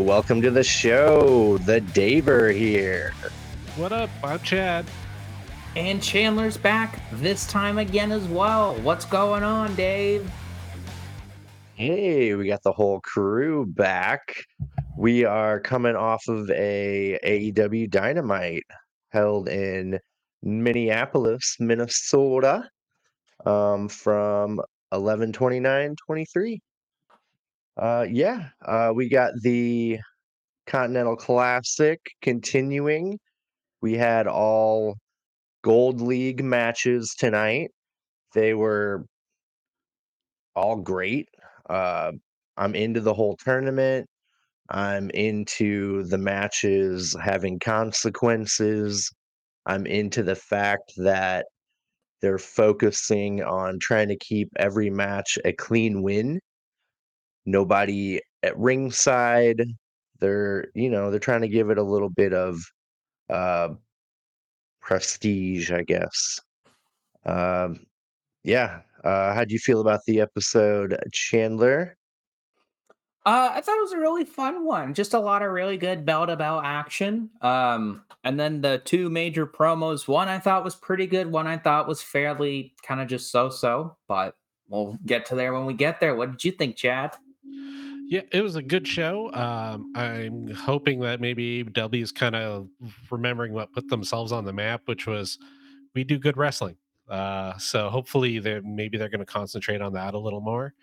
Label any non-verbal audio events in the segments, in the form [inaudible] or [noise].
welcome to the show. The Daver here. What up? I'm Chad. And Chandler's back this time again as well. What's going on, Dave? Hey, we got the whole crew back. We are coming off of a AEW Dynamite held in Minneapolis, Minnesota, um, from 11-29-23. Uh, yeah, uh, we got the Continental Classic continuing. We had all Gold League matches tonight. They were all great. Uh, I'm into the whole tournament. I'm into the matches having consequences. I'm into the fact that they're focusing on trying to keep every match a clean win. Nobody at ringside. They're, you know, they're trying to give it a little bit of uh prestige, I guess. Um yeah. Uh how do you feel about the episode, Chandler? Uh, I thought it was a really fun one. Just a lot of really good bell to bell action. Um, and then the two major promos. One I thought was pretty good. One I thought was fairly kind of just so so. But we'll get to there when we get there. What did you think, Chad? Yeah, it was a good show. Um, I'm hoping that maybe AEW is kind of remembering what put themselves on the map, which was we do good wrestling. Uh, so hopefully they're maybe they're going to concentrate on that a little more.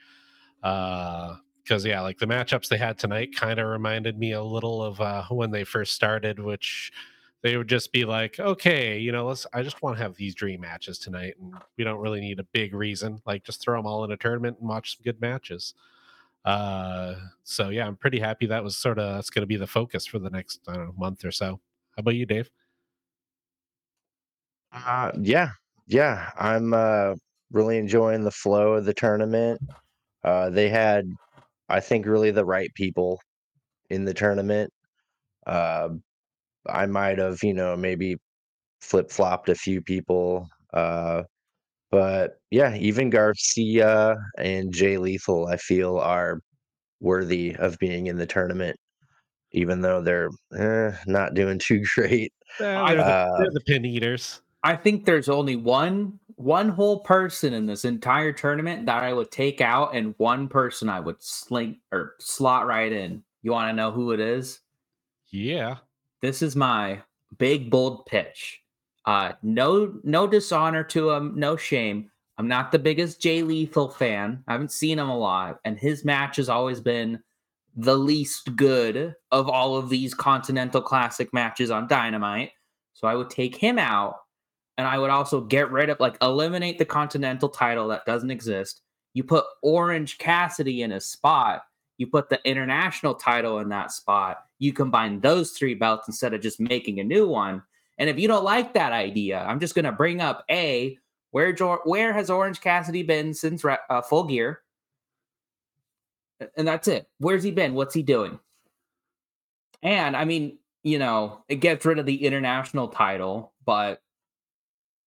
Uh, because yeah, like the matchups they had tonight kind of reminded me a little of uh, when they first started, which they would just be like, okay, you know, let's. I just want to have these dream matches tonight, and we don't really need a big reason. Like, just throw them all in a tournament and watch some good matches. Uh, so yeah, I'm pretty happy that was sort of that's going to be the focus for the next know month or so. How about you, Dave? Uh yeah. Yeah, I'm uh really enjoying the flow of the tournament. Uh they had I think really the right people in the tournament. Uh I might have, you know, maybe flip-flopped a few people. Uh but yeah, even Garcia and Jay Lethal I feel are worthy of being in the tournament even though they're eh, not doing too [laughs] great. Uh, they're, the, Uh they're the pin eaters. I think there's only one one whole person in this entire tournament that I would take out, and one person I would slink or slot right in. You want to know who it is? Yeah. This is my big bold pitch. Uh, no, no dishonor to him, no shame. I'm not the biggest Jay Lethal fan. I haven't seen him a lot, and his match has always been the least good of all of these Continental Classic matches on Dynamite. So I would take him out, and I would also get rid of, like, eliminate the Continental title that doesn't exist. You put Orange Cassidy in a spot. You put the international title in that spot. You combine those three belts instead of just making a new one. And if you don't like that idea, I'm just going to bring up A, where Jo- where has Orange Cassidy been since uh, Full Gear? And that's it. Where's he been? What's he doing? And I mean, you know, it gets rid of the international title, but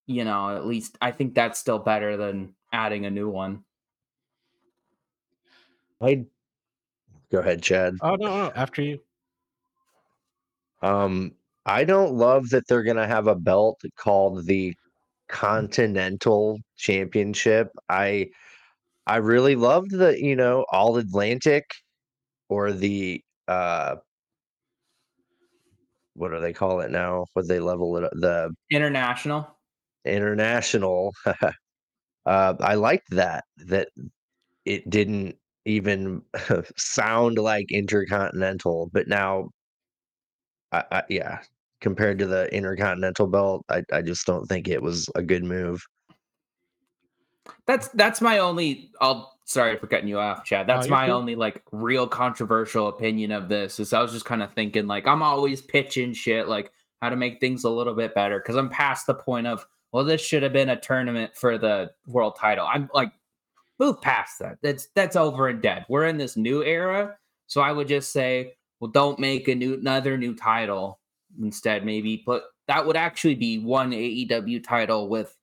you know, at least I think that's still better than adding a new one. I go ahead, Chad. Oh no, no, after you. Um, I don't love that they're gonna have a belt called the Continental Championship. I I really loved the, you know, All Atlantic or the uh what do they call it now? What they level it up the International. international. [laughs] uh I liked that that it didn't even [laughs] sound like intercontinental, but now I, I, yeah, compared to the Intercontinental Belt, I I just don't think it was a good move. That's that's my only. I'll sorry for cutting you off, Chad. That's you're my cool. only like real controversial opinion of this. Is I was just kind of thinking like I'm always pitching shit like how to make things a little bit better because I'm past the point of well this should have been a tournament for the world title. I'm like move past that. That's that's over and dead. We're in this new era, so I would just say well don't make a new another new title instead. Maybe put that would actually be one AEW title with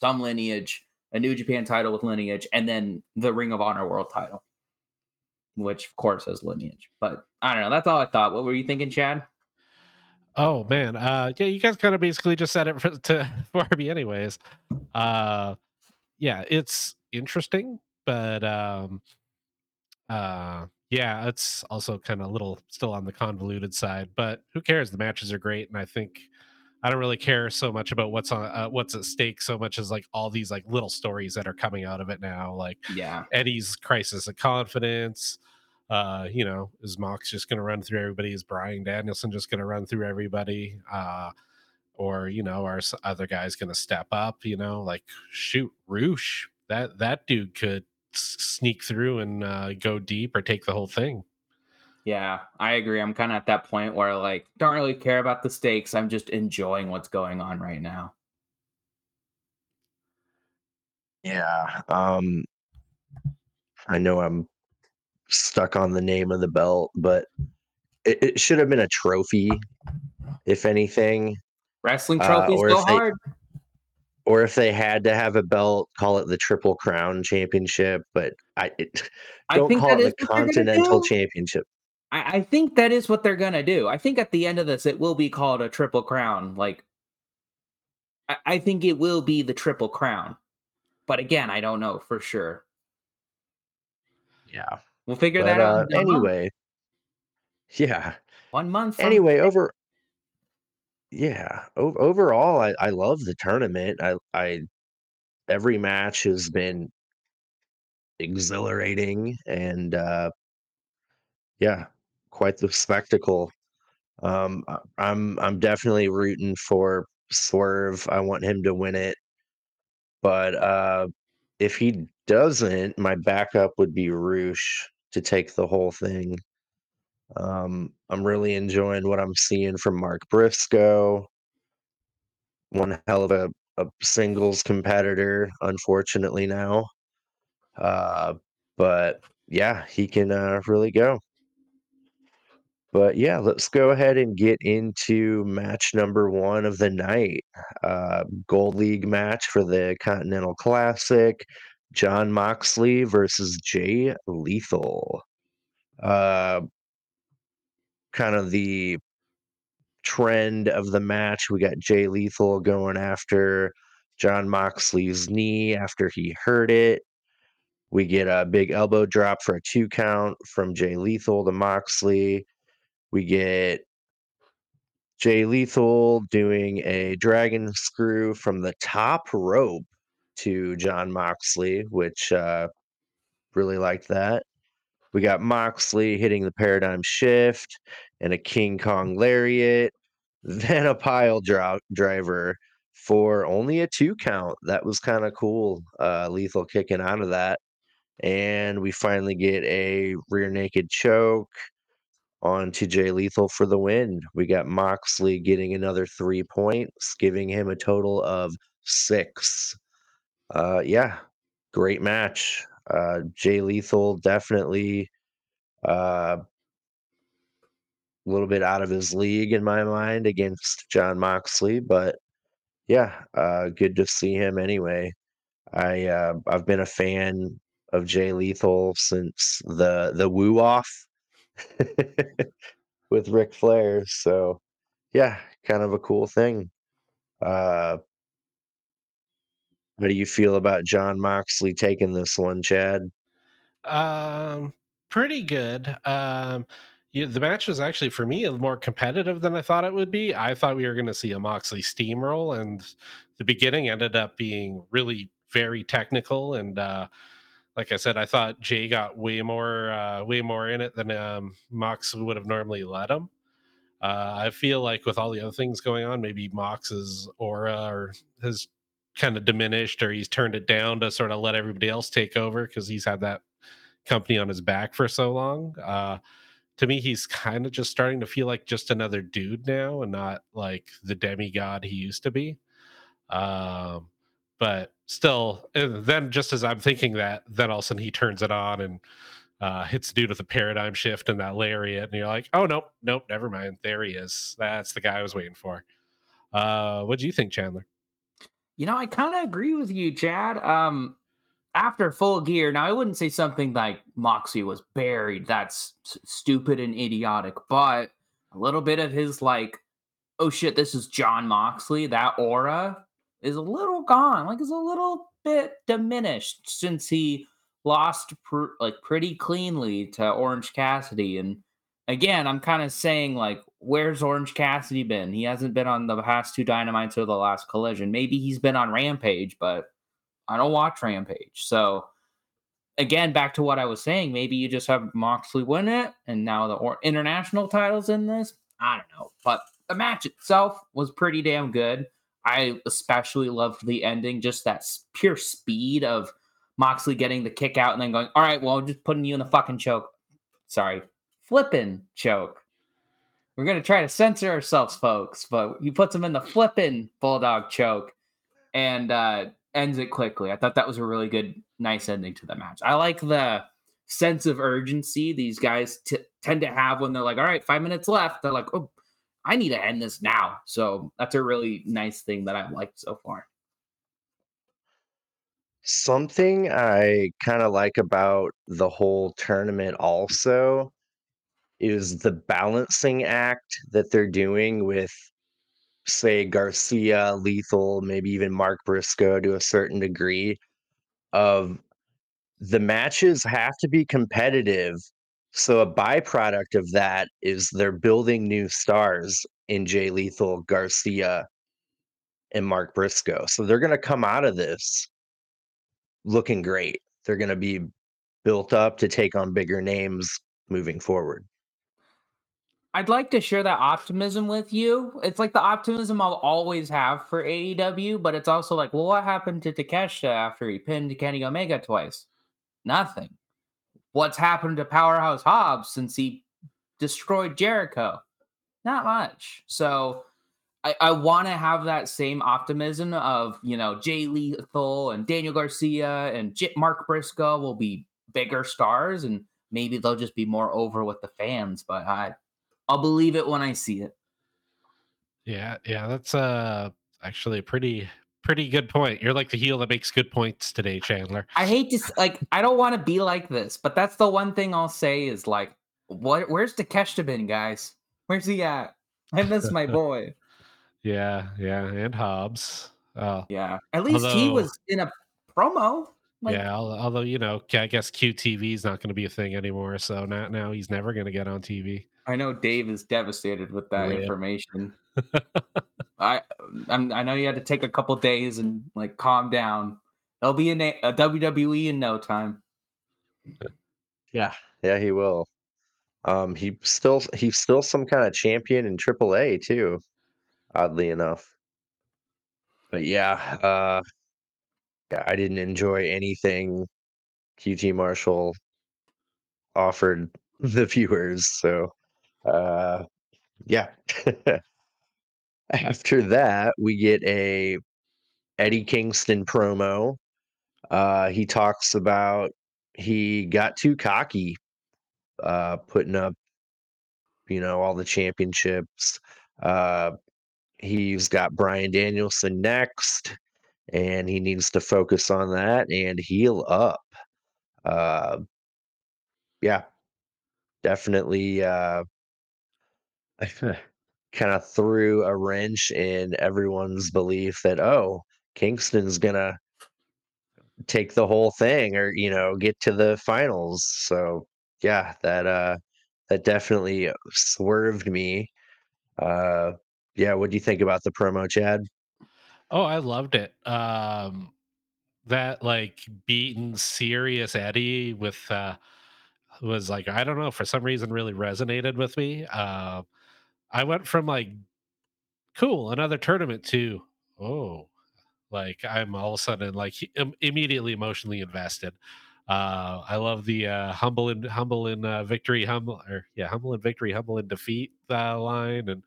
some lineage a New Japan title with lineage, and then the Ring of Honor World title. which of course has lineage. But I don't know. That's all I thought. What were you thinking, Chad? Oh man, uh, yeah, you guys kind of basically just said it for, to [laughs] for me, anyways. Uh, yeah, it's interesting, but um, uh, yeah, it's also kind of a little still on the convoluted side. But who cares? The matches are great, and I think I don't really care so much about what's on uh, what's at stake so much as like all these like little stories that are coming out of it now, like Yeah. Eddie's crisis of confidence. Uh, you know, is Mox just going to run through everybody? Is Bryan Danielson just going to run through everybody? Uh, or you know, are other guys going to step up? You know, like shoot, Roosh, that that dude could sneak through and uh, go deep or take the whole thing. Yeah, I agree. I'm kind of at that point where like don't really care about the stakes. I'm just enjoying what's going on right now. Yeah. Um I know I'm stuck on the name of the belt, but it, it should have been a trophy, if anything. Wrestling Uh, trophies or go if they- hard. Or if they had to have a belt, call it the Triple Crown Championship. But I it, don't think call that it the what they're gonna Continental. Championship. I, I think that is what they're gonna do. I think at the end of this, it will be called a triple crown. Like, I, I think it will be the triple crown. But again, I don't know for sure. Yeah. We'll figure But that out. uh, one month. anyway. Yeah. one month. anyway over yeah o- overall I, I love the tournament i i every match has been exhilarating and uh yeah quite the spectacle. Um I- i'm i'm definitely rooting for swerve i want him to win it but uh if he doesn't my backup would be roosh to take the whole thing um i'm really enjoying what i'm seeing from mark briscoe one hell of a, a singles competitor, unfortunately now. Uh, but yeah, he can uh, really go. But yeah, let's go ahead and get into match number one of the night. Uh, Gold League match for the Continental Classic. Jon Moxley versus Jay Lethal. Uh, kind of the trend of the match. We got Jay Lethal going after Jon Moxley's knee after he hurt it. We get a big elbow drop for a two count from Jay Lethal to Moxley. We get Jay Lethal doing a dragon screw from the top rope to Jon Moxley, which uh, really liked that. We got Moxley hitting the paradigm shift and a King Kong lariat, [laughs] then a pile drop driver for only a two count. That was kind of cool. Uh, lethal kicking out of that. And we finally get a rear naked choke onto Jay Lethal for the win. We got Moxley getting another three points, giving him a total of six. Uh, yeah, great match. Uh, Jay Lethal definitely uh, a little bit out of his league in my mind against Jon Moxley, but yeah, uh, good to see him anyway. I uh, I've been a fan of Jay Lethal since the the woo off [laughs] with Ric Flair, so yeah, kind of a cool thing. Uh, how do you feel about Jon Moxley taking this one, Chad? Um, pretty good. Um, yeah, the match was actually for me more competitive than I thought it would be. I thought we were going to see a Moxley steamroll, and the beginning ended up being really very technical. And uh, like I said, I thought Jay got way more, uh, way more in it than um, Mox would have normally let him. Uh, I feel like with all the other things going on, maybe Mox's aura or has kind of diminished, or he's turned it down to sort of let everybody else take over because he's had that company on his back for so long. Uh, to me, he's kind of just starting to feel like just another dude now, and not like the demigod he used to be. Um, but still, and then just as I'm thinking that, then all of a sudden he turns it on and uh, hits dude with a paradigm shift and that lariat, and you're like, oh nope, nope, never mind. There he is. That's the guy I was waiting for. Uh, what do you think, Chandler? You know, I kind of agree with you, Chad. Um, after full gear, now I wouldn't say something like Moxie was buried. That's s- stupid and idiotic, but a little bit of his like, oh shit, this is Jon Moxley. That aura is a little gone. Like, is a little bit diminished since he lost pr- like pretty cleanly to Orange Cassidy. And again, I'm kind of saying like, where's Orange Cassidy been? He hasn't been on the past two Dynamites or the last Collision. Maybe he's been on Rampage, but I don't watch Rampage. So again, back to what I was saying, maybe you just have Moxley win it, and now the or- international titles in this. I don't know, but the match itself was pretty damn good. I especially loved the ending, just that pure speed of Moxley getting the kick out and then going, "All right, well, I'm just putting you in the fucking choke." Sorry, flipping choke. We're gonna try to censor ourselves, folks, but he puts him in the flipping bulldog choke and uh, ends it quickly. I thought that was a really good, nice ending to the match. I like the sense of urgency these guys t- tend to have when they're like, all right, five minutes left. They're like, oh, I need to end this now. So that's a really nice thing that I've liked so far. Something I kind of like about the whole tournament also is the balancing act that they're doing with, say, Garcia, Lethal, maybe even Mark Briscoe to a certain degree. Of the matches have to be competitive. So a byproduct of that is they're building new stars in Jay Lethal, Garcia, and Mark Briscoe. So they're going to come out of this looking great. They're going to be built up to take on bigger names moving forward. I'd like to share that optimism with you. It's like the optimism I'll always have for AEW, but it's also like, well, what happened to Takeshita after he pinned Kenny Omega twice? Nothing. What's happened to Powerhouse Hobbs since he destroyed Jericho? Not much. So I, I want to have that same optimism of, you know, Jay Lethal and Daniel Garcia and J- Mark Briscoe will be bigger stars and maybe they'll just be more over with the fans. But I, I'll believe it when I see it. Yeah, yeah, that's uh actually a pretty pretty good point. You're like the heel that makes good points today, Chandler. I hate to like I don't want to be like this, but that's the one thing I'll say is like, what? Where's Takeshita been, guys? Where's he at? I miss my [laughs] boy. Yeah, yeah, and Hobbs. Uh, Yeah, at least he was in a promo. Like, yeah, although you know, I guess QTV is not going to be a thing anymore. So now, now he's never going to get on TV. I know Dave is devastated with that Rip. information. [laughs] I I'm, I know you had to take a couple days and like calm down. There'll be a, a WWE in no time. Yeah, yeah, he will. Um, he still he's still some kind of champion in AAA too, oddly enough. But yeah, uh, yeah, I didn't enjoy anything QT Marshall offered the viewers. So, uh, yeah. [laughs] After that, we get a Eddie Kingston promo. Uh, he talks about he got too cocky, uh, putting up, you know, all the championships. Uh, he's got Bryan Danielson next, and he needs to focus on that and heal up. Uh, yeah, definitely. Uh, [laughs] kind of threw a wrench in everyone's belief that oh, Kingston's gonna take the whole thing or you know get to the finals. So yeah, that uh that definitely swerved me. Uh yeah, what do you think about the promo, Chad? Oh, I loved it. Um, that like beaten serious Eddie with uh was like I don't know for some reason really resonated with me. Uh, I went from like cool another tournament to oh like I'm all of a sudden like im- immediately emotionally invested. Uh, I love the uh, humble and humble in uh, victory, humble or yeah, humble in victory, humble in defeat uh, line, and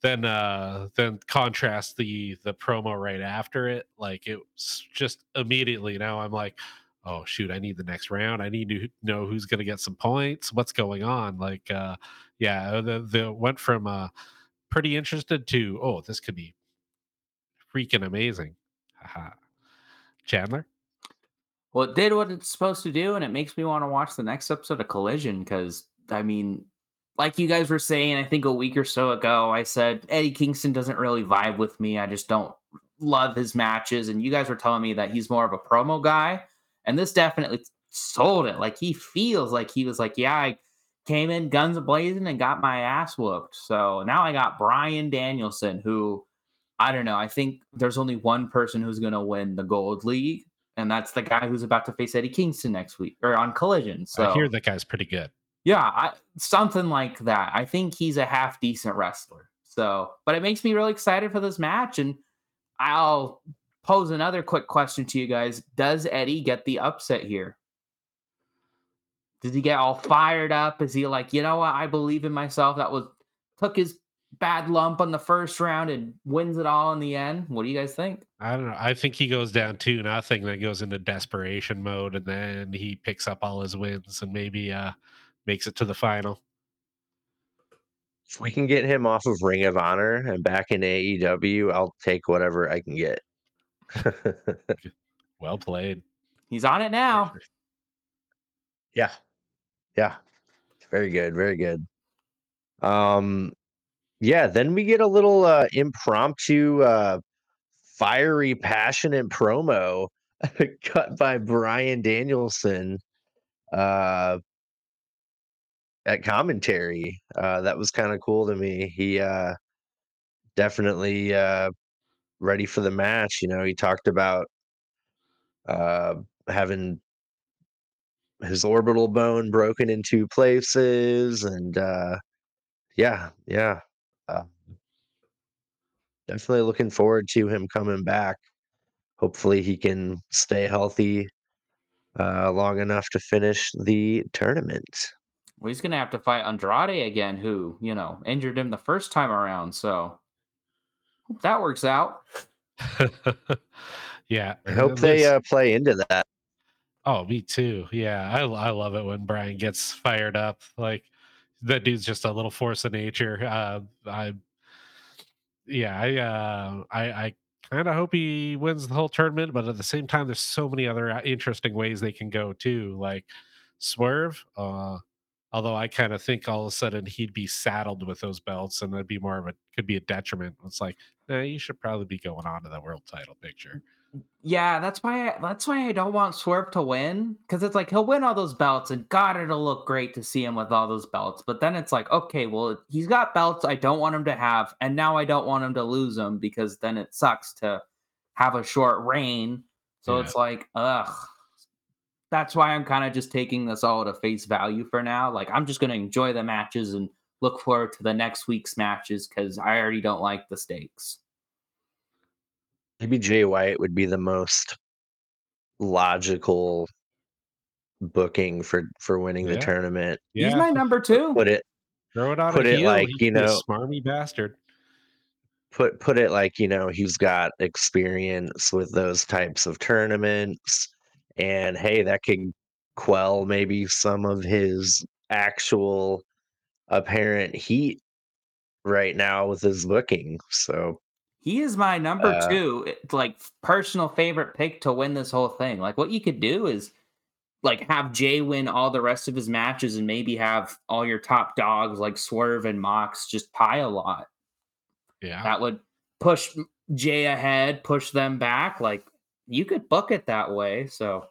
then uh, then contrast the the promo right after it. Like it was just immediately now I'm like, oh shoot, I need the next round. I need to know who's going to get some points. What's going on? Like, uh, yeah, the the went from uh, pretty interested to oh, this could be freaking amazing. Haha. Chandler. Well, it did what it's supposed to do, and it makes me want to watch the next episode of Collision because I mean, like you guys were saying, I think a week or so ago, I said Eddie Kingston doesn't really vibe with me. I just don't love his matches, and you guys were telling me that he's more of a promo guy, and this definitely sold it. Like he feels like he was like, yeah, I came in guns blazing and got my ass whooped. So now I got Bryan Danielson, who I don't know. I think there's only one person who's going to win the Gold League, and that's the guy who's about to face Eddie Kingston next week or on Collision. So I hear that guy's pretty good. Yeah, I, something like that. I think he's a half decent wrestler. So, but it makes me really excited for this match. And I'll pose another quick question to you guys: Does Eddie get the upset here? Does he get all fired up? Is he like, you know what? I believe in myself. That was took his bad lump on the first round and wins it all in the end. What do you guys think? I don't know. I think he goes down two nothing, then goes into desperation mode, and then he picks up all his wins and maybe uh makes it to the final. If we can get him off of Ring of Honor and back in AEW, I'll take whatever I can get. [laughs] well played. He's on it now. Yeah. Yeah. Very good. Very good. Um yeah, then we get a little uh impromptu uh fiery passionate promo [laughs] cut by Bryan Danielson uh at commentary. Uh that was kind of cool to me. He uh definitely uh ready for the match, you know, he talked about uh having his orbital bone broken in two places and uh yeah yeah uh, definitely looking forward to him coming back. Hopefully he can stay healthy uh long enough to finish the tournament. Well he's gonna have to fight andrade again who you know injured him the first time around so hope that works out. [laughs] Yeah i hope they uh, play into that Oh, me too. Yeah, I I love it when Brian gets fired up. Like that dude's just a little force of nature. Uh, I, yeah, I uh, I, I kind of hope he wins the whole tournament, but at the same time, there's so many other uh, interesting ways they can go too. Like Swerve. Uh, although I kind of think all of a sudden he'd be saddled with those belts, and that'd be more of a could be a detriment. It's like, eh, you should probably be going on to the world title picture. Yeah, that's why I, that's why I don't want Swerve to win because it's like he'll win all those belts and God, it'll look great to see him with all those belts. But then it's like, okay, well, he's got belts I don't want him to have, and now I don't want him to lose them because then it sucks to have a short reign. So yeah. it's like, ugh. That's why I'm kind of just taking this all at face value for now. Like I'm just gonna enjoy the matches and look forward to the next week's matches because I already don't like the stakes. Maybe Jay White would be the most logical booking for for winning the tournament. Yeah, He's my number two. Put it throw it on put a it heel. like, He's you know- smarmy bastard. put put it like you know he's got experience with those types of tournaments and hey that could quell maybe some of his actual apparent heat right now with his booking so He is my number Uh, two, like personal favorite pick to win this whole thing. Like what you could do is like have Jay win all the rest of his matches and maybe have all your top dogs like Swerve and Mox just pie a lot. Yeah, That would push Jay ahead, push them back. Like you could book it that way. So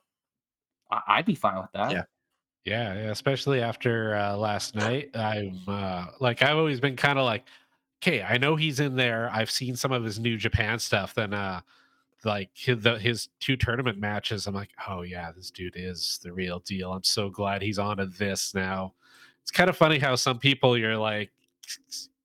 I- I'd be fine with that. Yeah. Yeah, yeah, especially after uh, last night. I'm uh, like I've always been kind of like, okay, I know he's in there. I've seen some of his New Japan stuff. Then, uh, like his, the, his two tournament matches, I'm like, oh yeah, this dude is the real deal. I'm so glad he's on to this now. It's kind of funny how some people you're like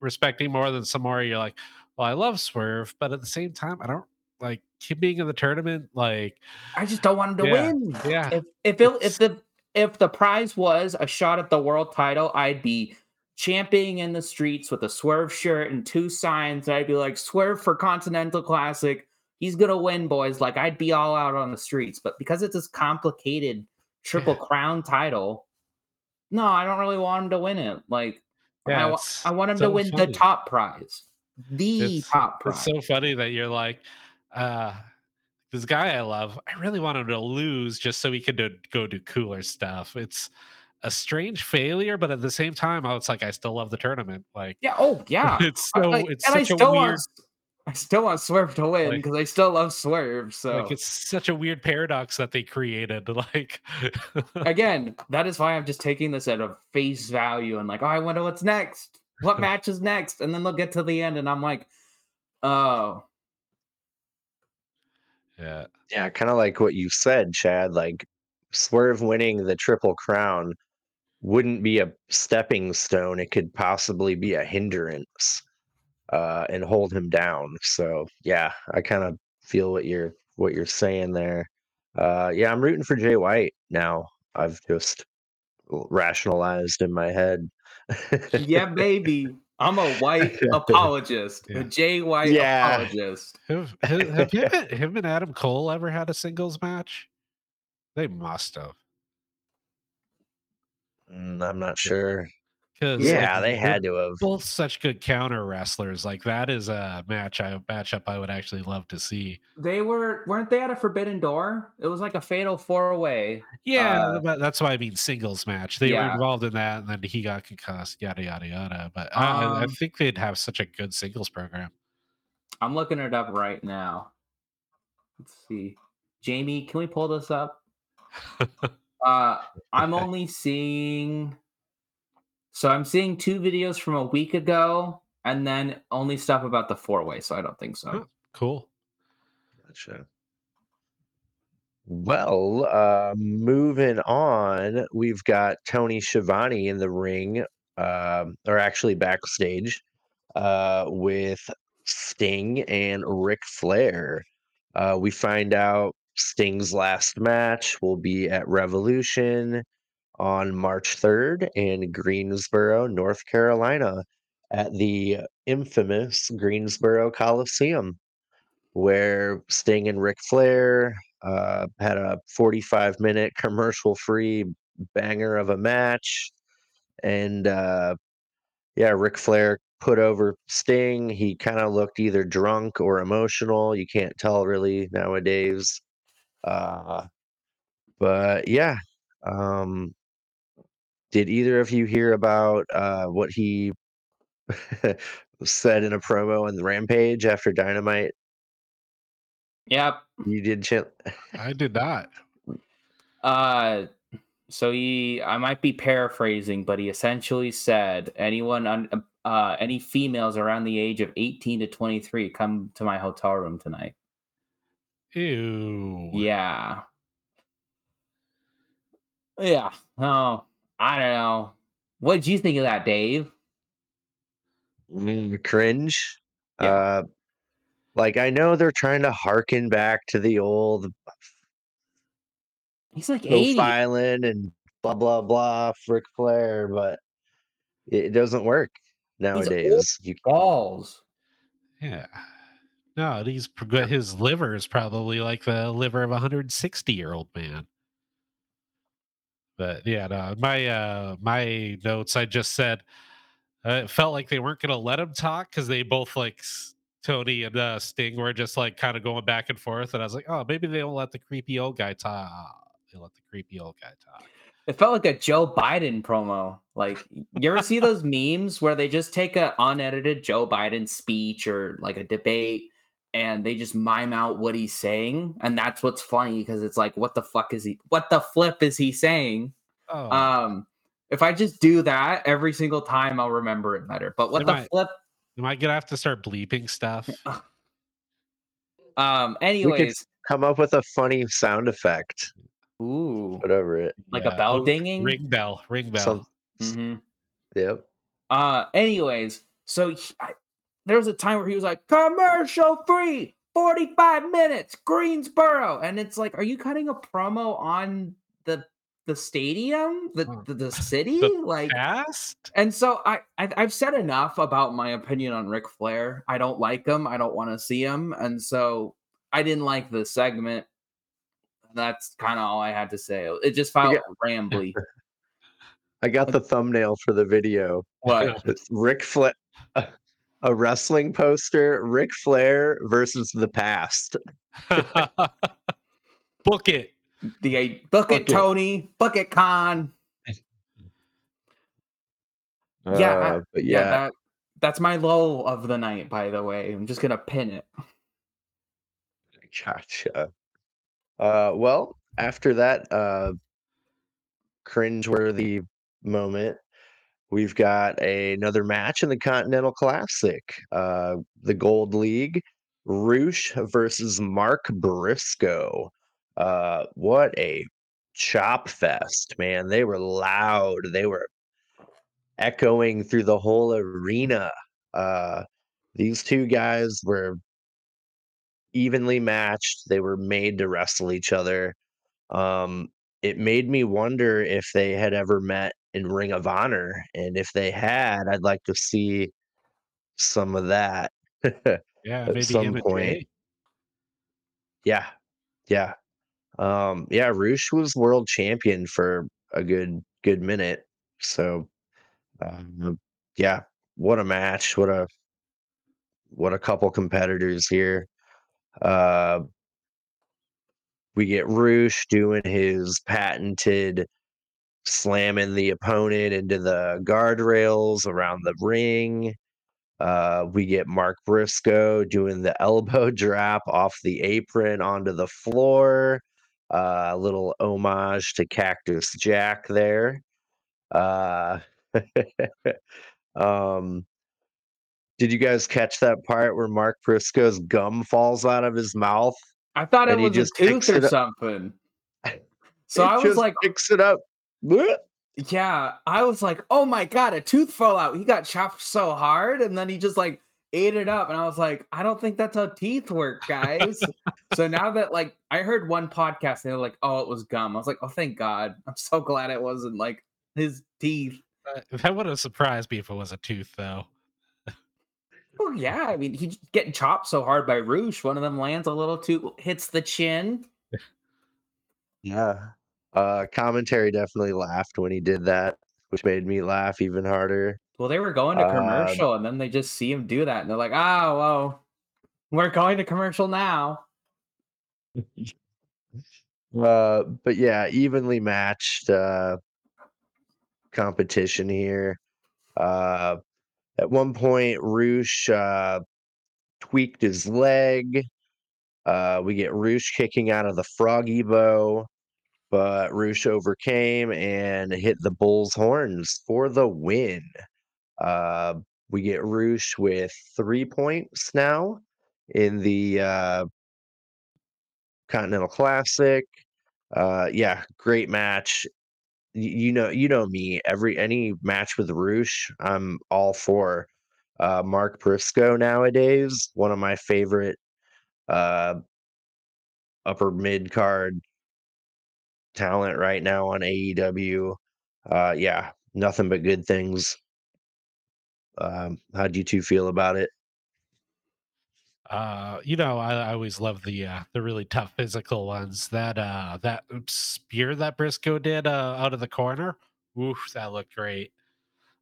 respecting more than some more. You're like, well, I love Swerve, but at the same time, I don't like him being in the tournament. Like, I just don't want him to Yeah, win. yeah, If if it, if the if the prize was a shot at the world title, I'd be championing in the streets with a swerve shirt and two signs. I'd be like, swerve for Continental Classic. He's gonna win, boys. Like I'd be all out on the streets. But because it's this complicated triple Yeah. [laughs] crown title, no, I don't really want him to win it. Like yeah. I, I want him to so win the top prize. The It's- top prize. It's so funny that you're like, uh, this guy I love, I really want him to lose just so he could do, go do cooler stuff. It's a strange failure, but at the same time, I was like, I still love the tournament. Like, Yeah. Oh, yeah. [laughs] it's I- so like, it's and I such a still weird want I still want Swerve to win Like- because I still love Swerve. So like it's such a weird paradox that they created. [laughs] Like, again, that is why I'm just taking this at a face value and like, oh, I wonder what's next. What [laughs] match is next? And then they'll get to the end, and I'm like, oh, yeah, Yeah, kind of like what you said, Chad. Like Swerve winning the Triple Crown wouldn't be a stepping stone. It could possibly be a hindrance uh, and hold him down. So yeah, I kind of feel what you're what you're saying there. Uh, yeah, I'm rooting for Jay White now. I've just rationalized in my head. yeah, [laughs] baby. I'm a white [laughs] apologist, Yeah. a Jay White Yeah. apologist. [laughs] have, have, have him, and- him and Adam Cole ever had a singles match? They must have. Mm, I'm not sure. 'Cause, Yeah, like, they had to have. both such good counter wrestlers. Like that is a match I matchup I would actually love to see. They were weren't they at a Forbidden Door? It was like a fatal four way. Yeah, Uh, but that's why I mean singles match. They were involved in that, and then he got concussed. Yada yada yada. But I, I- I Um, think they'd have such a good singles program. I'm looking it up right now. Let's see. Jamie, can we pull this up? [laughs] uh I'm only seeing so I'm seeing two videos from a week ago and then only stuff about the four way, so I don't think so. Huh. Cool. Gotcha. Well, uh, moving on, we've got Tony Schiavone in the ring, um, or actually backstage, uh, with Sting and Ric Flair. Uh, we find out Sting's last match will be at Revolution on March 3rd in Greensboro, North Carolina, at the infamous Greensboro Coliseum where Sting and Ric Flair uh, had a 45 minute commercial free banger of a match. And uh, yeah, Ric Flair put over Sting. He kind of looked either drunk or emotional. You can't tell really nowadays. Uh, but yeah. Um, did either of you hear about uh, what he [laughs] said in a promo in the Rampage after Dynamite? Yep. You did, Chip? I did not. Uh so he I might be paraphrasing, but he essentially said anyone on uh any females around the age of 18 to 23 come to my hotel room tonight. Ew. Yeah. Yeah. Oh, I don't know. What did you think of that, Dave? Mm, cringe. Yeah. Uh, like I know they're trying to harken back to the old He's like 80. profiling and blah blah blah, Ric Flair, but it doesn't work nowadays. You balls. Yeah. No, he's his liver is probably like the liver of a 160 year old man. But yeah, no, my uh my notes I just said uh, it felt like they weren't going to let him talk because they both like Tony and uh, Sting were just like kind of going back and forth, and I was like, oh, maybe they don't let the creepy old guy talk. They let the creepy old guy talk. It felt like a Joe Biden promo. Like, you ever see those memes where they just take a unedited Joe Biden speech or like a debate and they just mime out what he's saying? And that's what's funny because it's like, what the fuck is he? What the flip is he saying? Oh, Um, if I just do that every single time, I'll remember it better. But what Am the I- flip? am I gonna have to start bleeping stuff? [laughs] Um, anyways, come up with a funny sound effect, ooh, put over it. like a bell dinging. Ring bell, ring bell. Some, Mhm. yep. Uh, anyways, so he- I, there was a time where he was like, commercial free, 45 minutes, Greensboro. And it's like, are you cutting a promo on the the stadium, the hmm. the, the city? The like Fast? and so I, I I've said enough about my opinion on Ric Flair. I don't like him. I don't want to see him. And so I didn't like the segment. That's kind of all I had to say. It just felt Yeah. rambly. [laughs] I got the thumbnail for the video. What? It's Ric Flair. [laughs] a wrestling poster, Ric Flair versus the past. [laughs] Book it. The book it, Bucket. Tony. Book it, Con. [laughs] Yeah, I- Uh, but Yeah, yeah, that that's my low of the night. By the way, I'm just gonna pin it. gotcha. Uh, well, after that uh, cringeworthy moment, we've got a, another match in the Continental Classic. Uh, the Gold League, Roosh versus Mark Briscoe. Uh, what a chop fest, man! They were loud. They were echoing through the whole arena. Uh, these two guys were evenly matched. They were made to wrestle each other. Um, it made me wonder if they had ever met in Ring of Honor, and if they had, I'd like to see some of that. [laughs] Yeah, At maybe some point. Yeah, yeah, um, yeah. Roosh was world champion for a good good minute. So, um, yeah, what a match! What a what a couple competitors here. Uh, we get Roosh doing his patented slamming the opponent into the guardrails around the ring. Uh, we get Mark Briscoe doing the [laughs] elbow drop off the apron onto the floor. Uh, a little homage to Cactus Jack there. Uh, [laughs] um, did you guys catch that part where Mark Briscoe's gum falls out of his mouth? I thought it was a just tooth picks or something. [laughs] So He I was just like, picks it up. Bleh. yeah, I was like, oh my god, a tooth fell out. He got chopped so hard, and then he just like ate it up. And I was like, I don't think that's how teeth work, guys. [laughs] so now that like I heard one podcast, and they were like, oh, it was gum. I was like, oh, thank God. I'm so glad it wasn't like his teeth. Uh, That would have surprised me if it was a tooth, though. Oh yeah, I mean he's getting chopped so hard by Roosh. One of them lands a little too hits the chin. Yeah. Uh, commentary definitely laughed when he did that, which made me laugh even harder. Well, they were going to Um, commercial, and then they just see him do that, and they're like, "Oh, well, we're going to commercial now." [laughs] Uh, but yeah, evenly matched uh, competition here. Uh, at one point, Roosh uh, tweaked his leg. Uh, we get Roosh kicking out of the froggy bow, but Roosh overcame and hit the bull's horns for the win. Uh, we get Roosh with three points now in the uh, Continental Classic. Uh, yeah, great match. Y- You know, you know me. Every any match with Roosh, I'm all for. Uh, Mark Briscoe nowadays, one of my favorite uh, upper mid card talent right now on AEW. Uh, yeah, nothing but good things. Um, how do you two feel about it? Uh, you know, I, I always love the uh, the really tough physical ones. That uh, that spear that Briscoe did uh, out of the corner, oof, that looked great.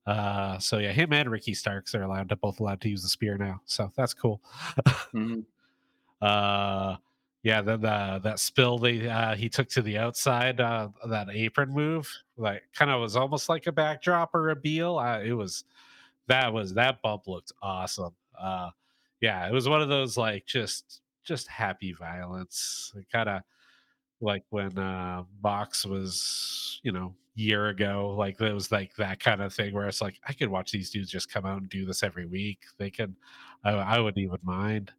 Uh, so yeah, him and Ricky Starks are allowed to both allowed to use the spear now, so that's cool. Mhm. [laughs] uh, yeah, then the that spill they uh, he took to the outside, uh, that apron move, like kind of was almost like a backdrop or a Beal. Uh, it was that was that bump looked awesome. Uh, yeah, it was one of those like just just happy violence, It kind of like when uh Mox was, you know, year ago. Like it was like that kind of thing where it's like I could watch these dudes just come out and do this every week. They can, I, I wouldn't even mind.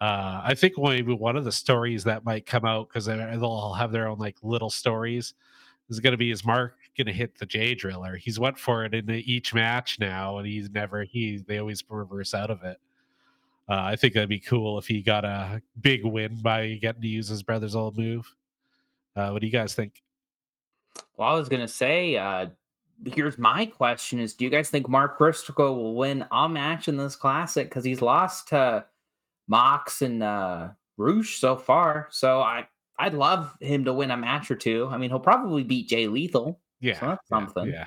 Uh, I think maybe one of the stories that might come out because they'll all have their own like little stories is going to be is Mark going to hit the Jay driller? He's went for it in each match now, and he's never he they always reverse out of it. Uh, I think that'd be cool if he got a big win by getting to use his brother's old move. Uh, what do you guys think? Well, I was gonna say, uh, here's my question: Is do you guys think Mark Briscoe will win a match in this classic? Because he's lost to Mox and uh, Roosh so far. So I I'd love him to win a match or two. I mean, he'll probably beat Jay Lethal. Yeah, that's something. Yeah,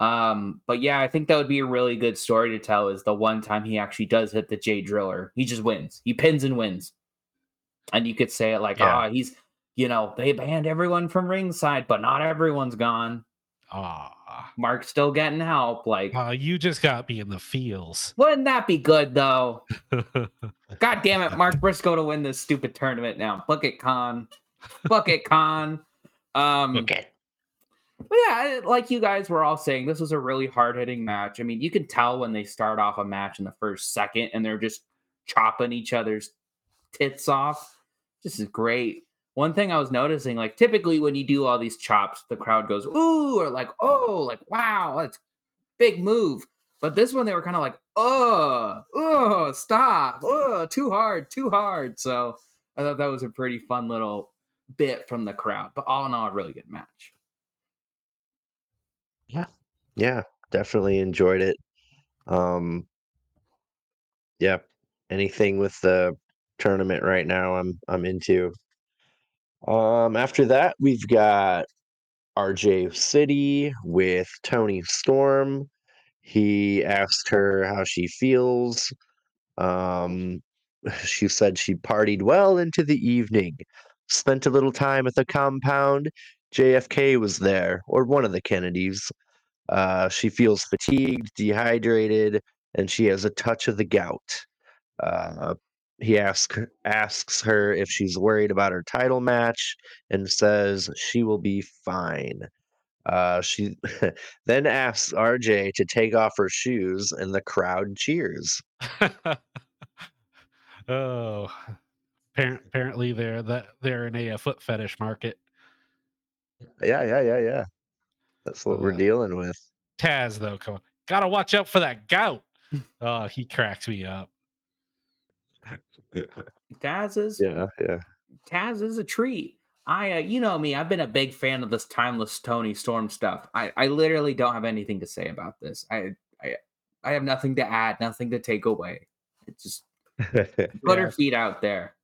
Um, but yeah, I think that would be a really good story to tell. Is the one time he actually does hit the Jay Driller, he just wins. He pins and wins, and you could say it like, Yeah. "Ah, he's." You know, they banned everyone from ringside, but not everyone's gone. Ah, Mark's still getting help. Like, uh, you just got me in the feels. [laughs] wouldn't that be good though? [laughs] God damn it, Mark Briscoe to win this stupid tournament now. Bucket Con. Bucket Con. Um Okay. but yeah, like you guys were all saying, this was a really hard-hitting match. I mean, you can tell when they start off a match in the first second and they're just chopping each other's tits off. This is great. One thing I was noticing, like typically when you do all these chops, the crowd goes, ooh, or like, oh, like wow, that's big move. But this one they were kind of like, oh, oh, stop, oh, too hard, too hard. So I thought that was a pretty fun little bit from the crowd. But all in all, a really good match. Yeah, Yeah. definitely enjoyed it. Um, yeah, anything with the tournament right now, I'm I'm into. Um, after that, we've got RJ City with Toni Storm. He asked her how she feels. Um, [laughs] she said she partied well into the evening, spent a little time at the compound. JFK was there, or one of the Kennedys. Uh, she feels fatigued, dehydrated, and she has a touch of the gout. Uh, he asks asks her if she's worried about her title match and says she will be fine. Uh, she [laughs] then asks RJ to take off her shoes, and the crowd cheers. [laughs] oh, apparently they're that they're in a, uh, foot fetish market. Yeah, yeah, yeah, yeah. That's what we're Uh, dealing with. Taz though, come on, gotta watch out for that gout. [laughs] Oh, he cracks me up. [laughs] Taz is Yeah, yeah. Taz is a treat. I, uh, you know me, I've been a big fan of this timeless Toni Storm stuff. I, I literally don't have anything to say about this. I, I, I have nothing to add, nothing to take away. It's just [laughs] put her feet out there,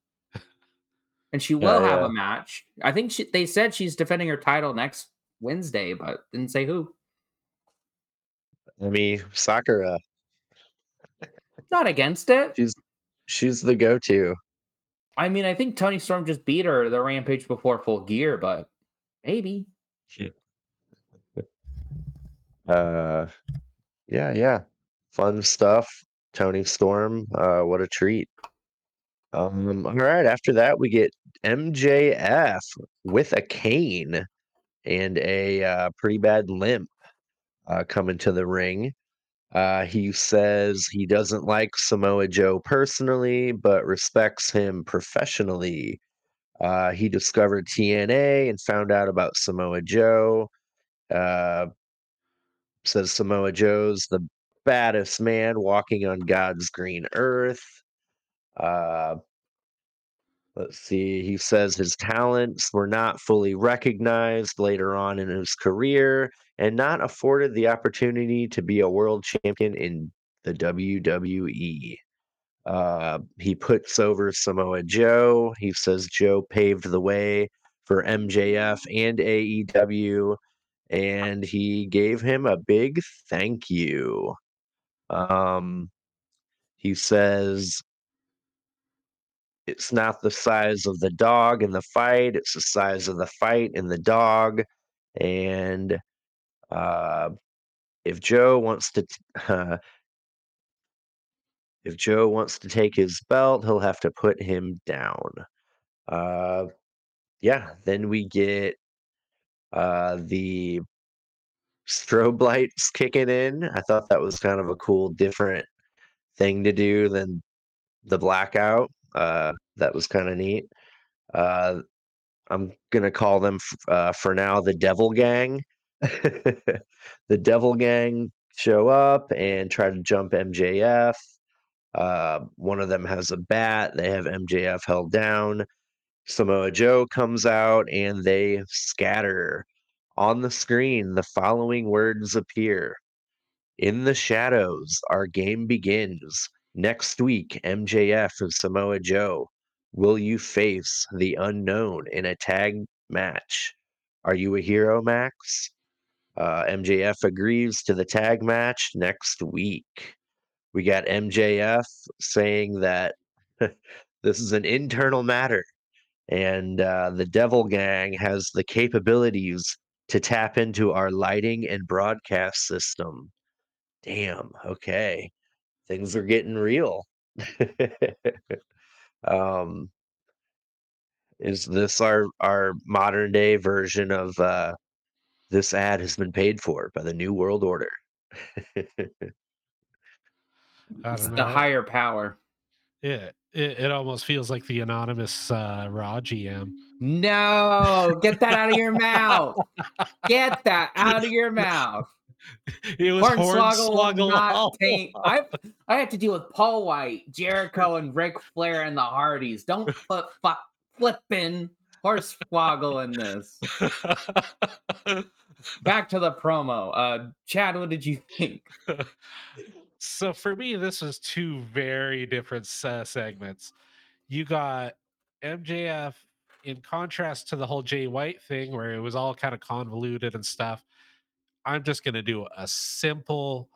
and she will Yeah, have yeah. a match. I think she, they said she's defending her title next Wednesday, but didn't say who. I mean, Sakura, Not against it. she's she's the go-to. I mean, I think Toni Storm just beat her the Rampage before Full Gear, but maybe. [laughs] Uh, yeah, yeah. Fun stuff. Toni Storm, uh, what a treat. Um, all right, after that we get MJF with a cane and a uh, pretty bad limp uh, coming to the ring. Uh, he says he doesn't like Samoa Joe personally, but respects him professionally. Uh, he discovered TNA and found out about Samoa Joe. Uh, says Samoa Joe's the baddest man walking on God's green earth. Let's see. He says his talents were not fully recognized later on in his career and not afforded the opportunity to be a world champion in the WWE. Uh, he puts over Samoa Joe. He says Joe paved the way for MJF and AEW, and he gave him a big thank you. Um, he says it's not the size of the dog in the fight, it's the size of the fight in the dog. And uh, if Joe wants to, uh, if Joe wants to take his belt, he'll have to put him down. Uh, yeah, then we get uh, the strobe lights kicking in. I thought that was kind of a cool, different thing to do than the blackout. Uh, that was kind of neat. Uh, I'm gonna call them uh, for now the Devil Gang. [laughs] the Devil Gang show up and try to jump MJF. Uh, one of them has a bat. They have MJF held down. Samoa Joe comes out and they scatter. On the screen, the following words appear In the shadows, our game begins. Next week, MJF and Samoa Joe. Will you face the unknown in a tag match? Are you a hero, Max? Uh, MJF agrees to the tag match next week. We got MJF saying that [laughs] this is an internal matter and uh, the Devil Gang has the capabilities to tap into our lighting and broadcast system. Damn, okay. Things are getting real. [laughs] um, is this our our modern day version of uh, this ad has been paid for by the New World Order? [laughs] It's don't the higher power. Yeah, it, it almost feels like the anonymous uh, Raw GM. No, get that out of your mouth. [laughs] Get that out of your mouth. It was Hornswoggle not taint. [laughs] I I have to deal with Paul White, Jericho, and Ric Flair and the Hardys. Don't [laughs] put fuck flipping Hornswoggle in this. [laughs] Back to the promo. Uh, Chad, what did you think? so for me, this was two very different uh, segments. You got MJF in contrast to the whole Jay White thing, where it was all kind of convoluted and stuff. I'm just gonna do a simple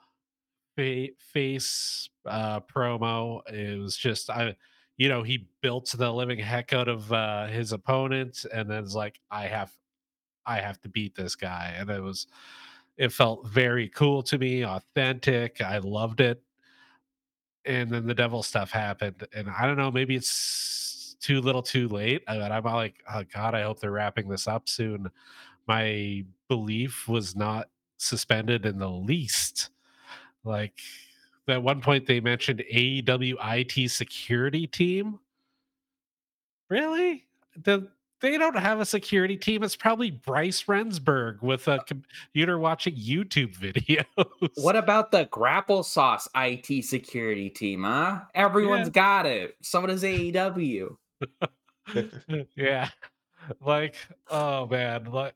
fa- face uh, promo. It was just I, you know, he built the living heck out of uh, his opponent, and then it's like, I have, I have to beat this guy, and it was, it felt very cool to me, authentic. I loved it. And then the devil stuff happened, and I don't know, maybe it's too little, too late. And I'm all like, oh god, I hope they're wrapping this up soon. My belief was not suspended in the least. Like at one point they mentioned AEW IT security team. Really? The, they don't have a security team. It's probably Bryce Remsburg with a uh computer watching YouTube videos. What [laughs] about the Grapple Sauce IT security team, huh? Everyone's Yeah. got it. So does AEW. [laughs] yeah. Like, oh man, like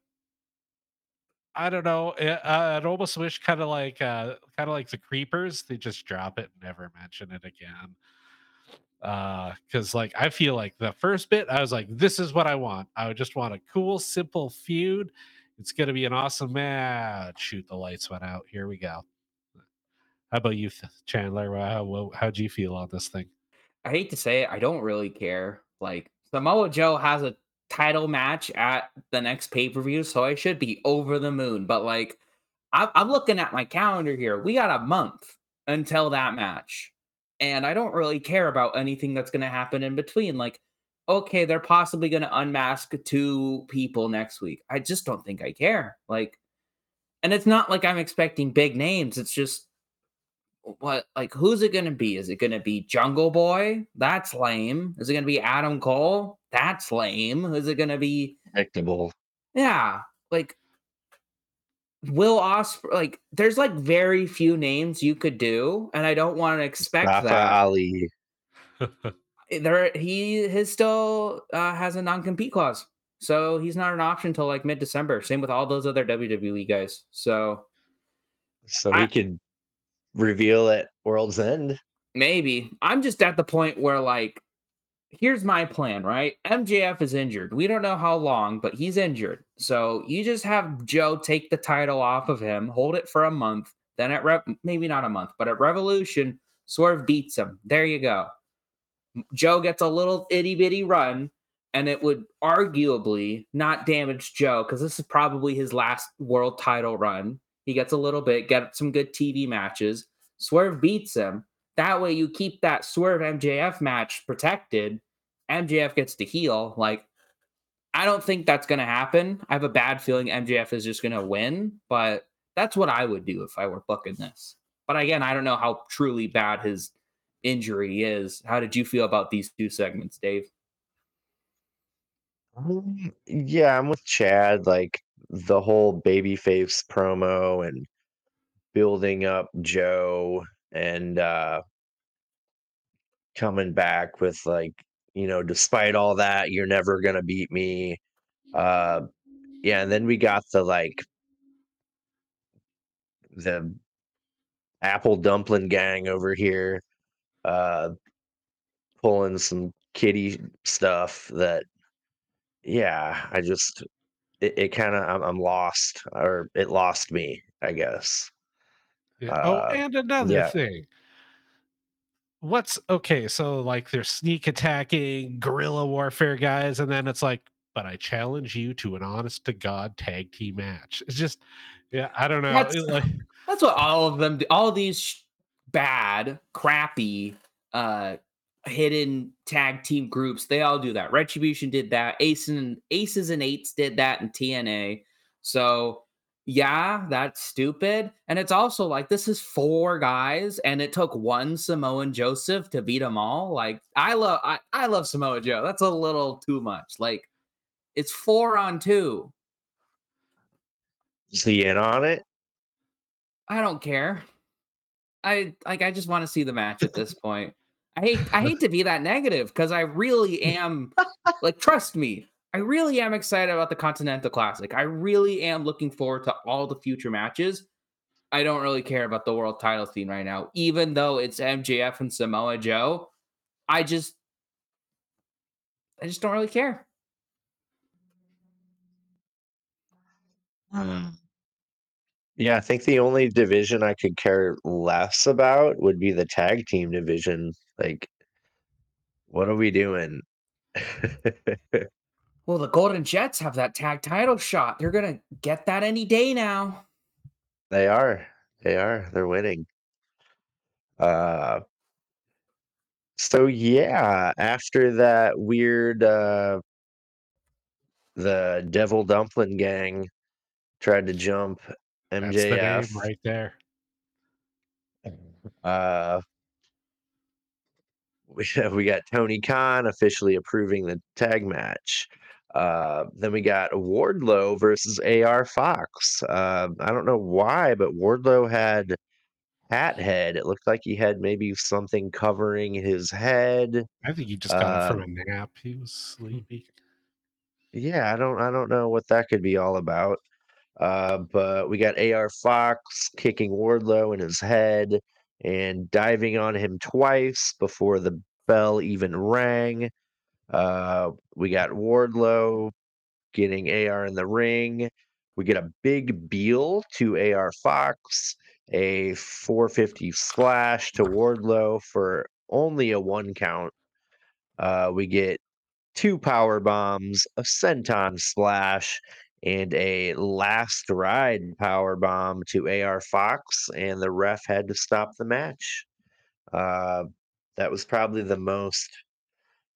I don't know. eh, uh, I'd almost wish kind of like uh kind of like the creepers, they just drop it and never mention it again. Uh because like I feel like the first bit, I was like, this is what I want. I would just want a cool, simple feud. It's gonna be an awesome match. Shoot, the lights went out. Here we go. How about you, Chandler? How how'd you feel on this thing? I hate to say it, I don't really care. Like Samoa Joe has a title match at the next pay per view, so I should be over the moon. But like, I'm, looking at my calendar here. We got a month until that match, and I don't really care about anything that's going to happen in between. Like, okay, they're possibly going to unmask two people next week. I just don't think I care. Like, and it's not like I'm expecting big names. It's just what like who's it gonna be? Is it gonna be Jungle Boy? That's lame. Is it gonna be Adam Cole? That's lame. Is it gonna be Predictable. yeah, like Will Ospreay? Like there's like very few names you could do, and I don't want to expect Rafa that. Ali. [laughs] There he his still uh, has a non compete clause, so he's not an option until like mid December. Same with all those other WWE guys. So So I- we could reveal at World's End. Maybe. I'm just at the point where like here's my plan, right? MJF is injured. We don't know how long, but he's injured. So you just have Joe take the title off of him, hold it for a month, then at Rev- maybe not a month, but at Revolution, Swerve beats him. There you go. Joe gets a little itty bitty run, and it would arguably not damage Joe because this is probably his last world title run. He gets a little bit, get some good TV matches. Swerve beats him. That way, you keep that Swerve MJF match protected. MJF gets to heal. Like, I don't think that's going to happen. I have a bad feeling MJF is just going to win, but that's what I would do if I were booking this. But again, I don't know how truly bad his injury is. How did you feel about these two segments, Dave? Um, yeah, I'm with Chad. Like the whole babyface promo and building up Joe and uh coming back with like, you know, despite all that, you're never gonna beat me. Uh yeah, and then we got the like the apple dumpling gang over here uh pulling some kitty stuff that yeah, I just it, it kind of I'm, I'm lost, or it lost me, I guess. Yeah. oh, Uh, and another yeah. thing. What's okay? So like they're sneak attacking, guerrilla warfare guys, and then it's like, but I challenge you to an honest to god tag team match. It's just, yeah, I don't know. That's- like, [laughs] That's what all of them do. All these sh- bad, crappy, uh, hidden tag team groups, they all do that. Retribution did that. Aces and Aces and Eights did that in TNA. So yeah, that's stupid. And it's also like this is four guys, and it took one Samoan Joseph to beat them all. Like I love I, I love Samoa Joe. That's a little too much. Like it's four on two. Is he in on it? I don't care. I like I just want to see the match at this [laughs] point. I hate I hate to be that negative because I really am like trust me, I really am excited about the Continental Classic. I really am looking forward to all the future matches. I don't really care about the world title scene right now, even though it's MJF and Samoa Joe. I just I just don't really care. Hmm. Yeah, I think the only division I could care less about would be the tag team division. Like, what are we doing? [laughs] Well, the Golden Jets have that tag title shot. They're gonna get that any day now. They are. They are. They're winning. Uh so yeah, after that weird uh the Devil Dumpling gang tried to jump that's the name MJF. right there. Uh we, [laughs] we got Tony Khan officially approving the tag match. Uh, then we got Wardlow versus AR Fox. Uh, I don't know why, but Wardlow had hat head. It looked like he had maybe something covering his head. I think he just got it from a nap. He was sleepy. Yeah, I don't I don't know what that could be all about. Uh, but we got AR Fox kicking Wardlow in his head and diving on him twice before the bell even rang. Uh, we got Wardlow getting AR in the ring. We get a big Beal to AR Fox, a 450 splash to Wardlow for only a one count. Uh, we get two power bombs, a senton splash, and a last ride power bomb to AR Fox, and the ref had to stop the match. Uh, that was probably the most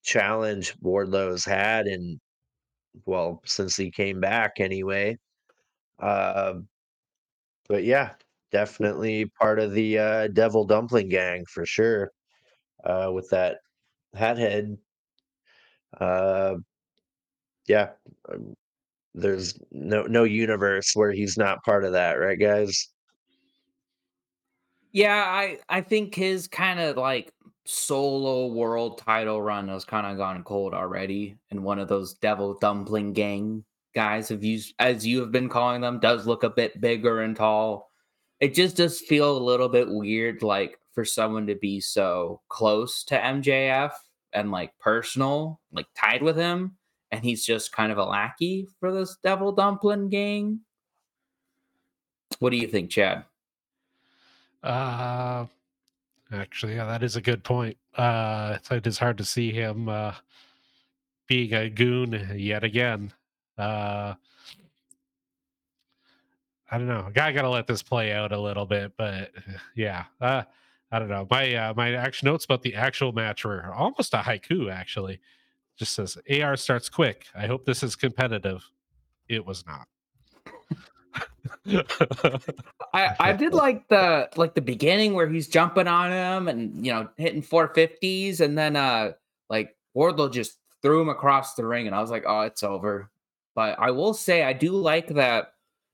challenge Wardlow's had in well since he came back anyway. Uh, but yeah, definitely part of the uh, Devil Dumpling Gang for sure. Uh, with that hat head. Uh, yeah, um, there's no no universe where he's not part of that, right, guys? Yeah, I I think his kind of like solo world title run has kind of gone cold already, and one of those devil dumpling gang guys, have you as you have been calling them, does look a bit bigger and tall. It just does feel a little bit weird, like for someone to be so close to MJF and like personal, like tied with him, and he's just kind of a lackey for this devil dumpling gang. What do you think, Chad? Uh, actually, yeah, that is a good point. Uh, it is hard to see him uh, being a goon yet again. Uh, I don't know. I gotta let this play out a little bit, but [sighs] yeah, uh, I don't know. My uh, my actual notes about the actual match were almost a haiku. Actually, just says AR starts quick. I hope this is competitive. It was not. I I did like the like the beginning where he's jumping on him and you know hitting 450s and then uh like Wardlow just threw him across the ring and I was like oh it's over. But I will say I do like that.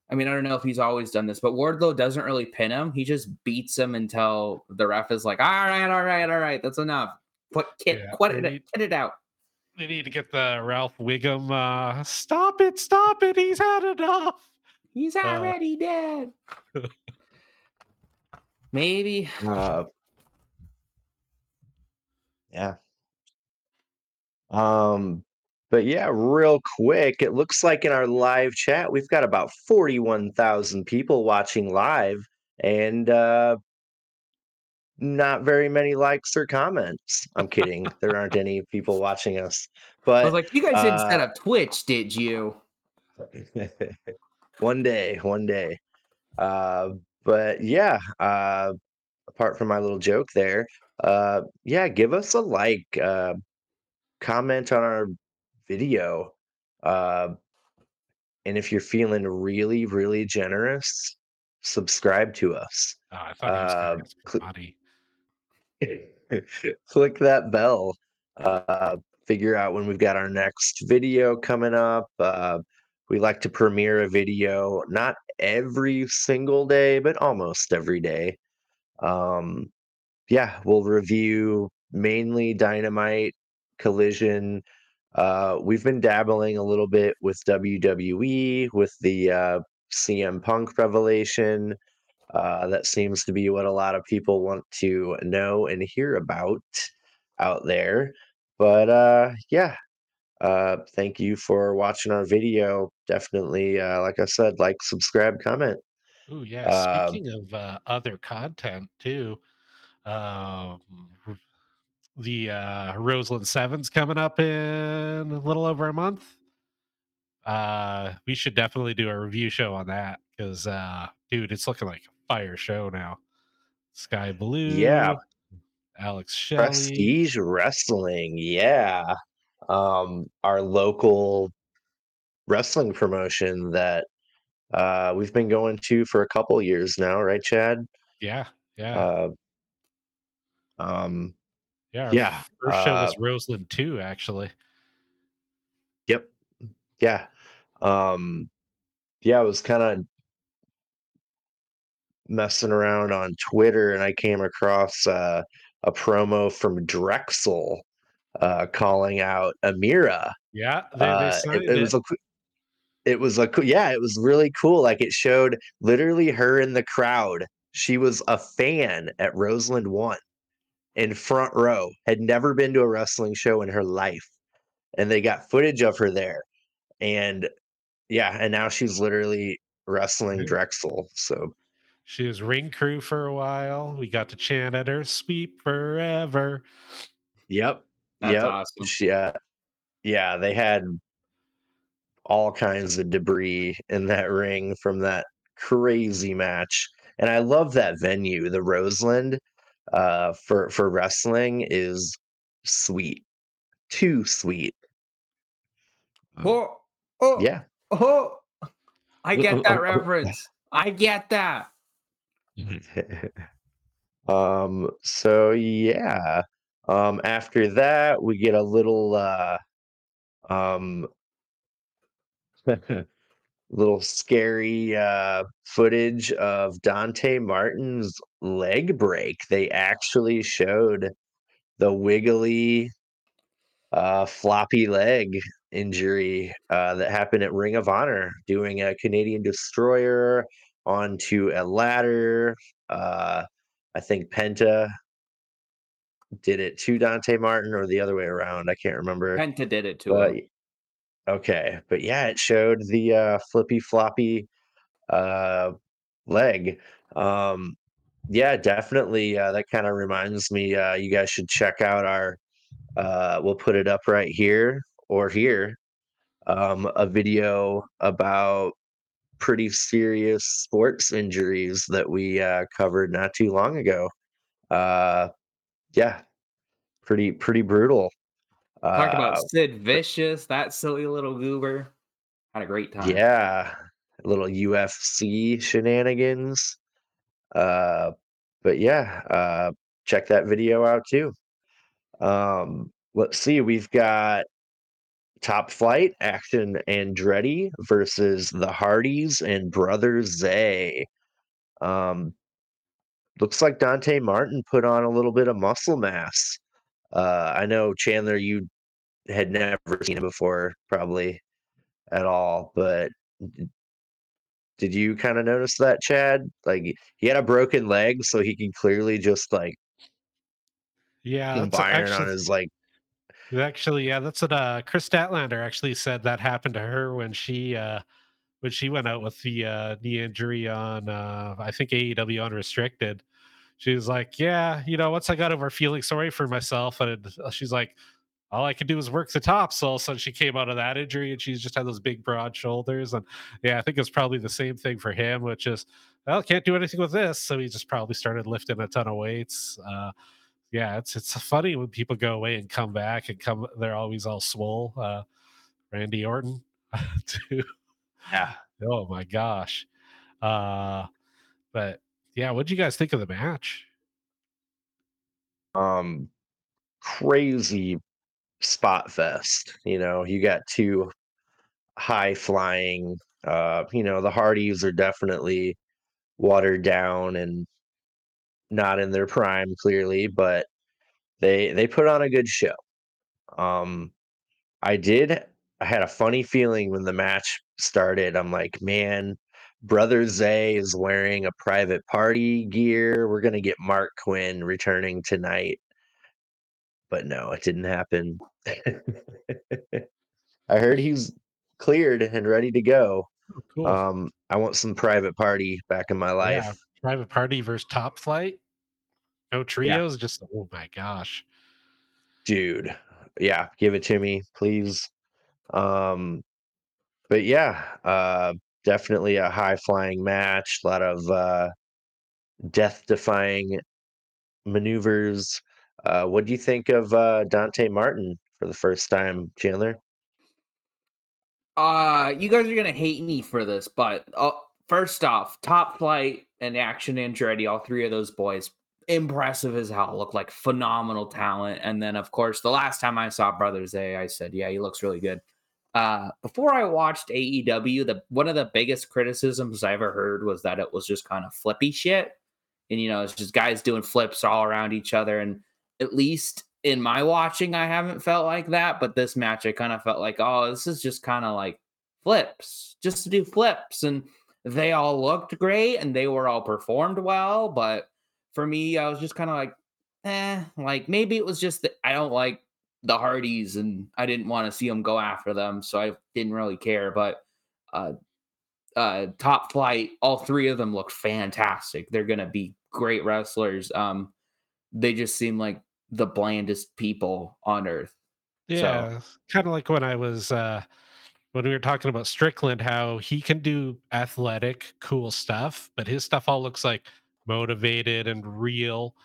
I mean I don't know if he's always done this, but Wardlow doesn't really pin him. He just beats him until the ref is like all right all right all right that's enough. Put kid Yeah, quit it need- get it out. they need to get the Ralph Wiggum. Uh, stop it! Stop it! He's had enough. He's Uh, already dead. Maybe [sighs] Uh, yeah. Um, but yeah, real quick, it looks like in our live chat we've got about forty-one thousand people watching live, and uh, not very many likes or comments. I'm kidding. [laughs] there aren't any people watching us, but I was like, you guys didn't set uh, up Twitch, did you? [laughs] one day, one day. Uh, but yeah, uh, apart from my little joke there, uh, yeah, give us a like, uh, comment on our video, uh, and if you're feeling really, really generous, subscribe to us. Oh, I thought was Uh, cl- body. [laughs] click that bell. Uh, figure out when we've got our next video coming up. Uh, we like to premiere a video not every single day, but almost every day. Um, yeah, we'll review mainly Dynamite, Collision. Uh, we've been dabbling a little bit with WWE, with the uh, CM Punk revelation. Uh, that seems to be what a lot of people want to know and hear about out there. But uh, yeah, uh, thank you for watching our video. Definitely, uh, like I said, like, subscribe, comment. Oh yeah. Uh, Speaking of uh, other content too, um, the uh, Roseland Sevens coming up in a little over a month. Uh, we should definitely do a review show on that because, uh, dude, it's looking like a fire show now. Skye Blue, yeah, Alex Shelley. Prestige Wrestling. Yeah. Um, our local wrestling promotion that uh, we've been going to for a couple years now, right, Chad? Yeah, yeah, Uh, um, yeah. Yeah. first show Uh, was Roseland too, actually. yep. Yeah. Um, yeah, I was kind of messing around on Twitter and I came across uh, a promo from Drexel uh, calling out Amira. Yeah, they, they Uh, it, it it. was a it was a yeah, it was really cool. Like it showed literally her in the crowd. She was a fan at Roseland One in front row. Had never been to a wrestling show in her life, and they got footage of her there. And yeah, and now she's literally wrestling Drexel. So She was ring crew for a while. We got to chant at her "Sweet Forever." Yep. That's yep. awesome. She, uh, yeah, they had all kinds of debris in that ring from that crazy match. And I love that venue, the Roseland, uh, for for wrestling is sweet. Too sweet. Oh, oh, Yeah. oh. I get that reference. I get that. [laughs] um so yeah. Um after that we get a little uh um [laughs] little scary uh footage of Dante Martin's leg break. They actually showed the wiggly uh floppy leg injury uh that happened at Ring of Honor doing a Canadian destroyer onto a ladder. Uh I think Penta did it to Dante Martin or the other way around. I can't remember. Penta did it to But him. okay, but yeah, it showed the uh, flippy floppy uh, leg. Um, yeah, definitely. Uh, that kind of reminds me. Uh, you guys should check out our. Uh, we'll put it up right here or here. Um, a video about pretty serious sports injuries that we uh, covered not too long ago. Uh, yeah, pretty pretty brutal. Talk about Uh, Sid Vicious, that silly little goober. Had a great time. Yeah, little UFC shenanigans. Uh, but yeah, uh, check that video out too. Um, let's see, we've got Top Flight, Action Andretti versus the Hardys and Brother Zay. Um, looks like Dante Martin put on a little bit of muscle mass. Uh, I know Chandler, you had never seen him before, probably at all, but Did you kind of notice that, Chad? Like he had a broken leg, so he can clearly just like Yeah, firing on his like Actually, yeah, that's what uh Kris Statlander actually said that happened to her when she uh when she went out with the uh knee injury on uh I think AEW unrestricted. She was like, Yeah, you know, once I got over feeling sorry for myself, and uh, she's like, all I could do was work the top. So all of a sudden she came out of that injury and she's just had those big broad shoulders. And yeah, I think it's probably the same thing for him, which is well, can't do anything with this. So he just probably started lifting a ton of weights. Uh yeah, it's it's funny when people go away and come back and come they're always all swole. Uh Randy Orton [laughs] too. Yeah. Oh my gosh. Uh but yeah, what do you guys think of the match? Um, crazy spot fest. You know, you got two high flying. Uh, you know, the Hardys are definitely watered down and not in their prime, clearly, but they they put on a good show. Um, I did. I had a funny feeling when the match started. I'm like, man, Brother Zay is wearing a private party gear. We're gonna get Marq Quen returning tonight. But no, it didn't happen. [laughs] I heard he's cleared and ready to go. Oh, cool. Um, I want some private party back in my yeah, life. private party versus top flight. No trios, just oh my gosh. Dude. Yeah, give it to me, please. Um, but yeah, uh, definitely a high flying match, a lot of uh, death defying maneuvers. Uh, what do you think of uh, Dante Martin for the first time, Chandler? Uh, you guys are gonna hate me for this, but uh, first off, Top Flight and Action Andretti, all three of those boys, impressive as hell. Look like phenomenal talent. And then, of course, the last time I saw Brother Zay, I said, "Yeah, he looks really good." Uh, before I watched AEW, the one of the biggest criticisms I ever heard was that it was just kind of flippy shit, and you know, it's just guys doing flips all around each other. And at least in my watching, I haven't felt like that. But this match, I kind of felt like, oh, this is just kind of like flips, just to do flips. And they all looked great and they were all performed well. But for me, I was just kind of like, eh, like maybe it was just that I don't like the Hardys and I didn't want to see them go after them. So I didn't really care. But uh, uh, top flight, all three of them look fantastic. They're to be great wrestlers. Um, they just seem like the blandest people on earth. Yeah, kind of like when I was uh when we were talking about Strickland, how he can do athletic, cool stuff, but his stuff all looks like motivated and real.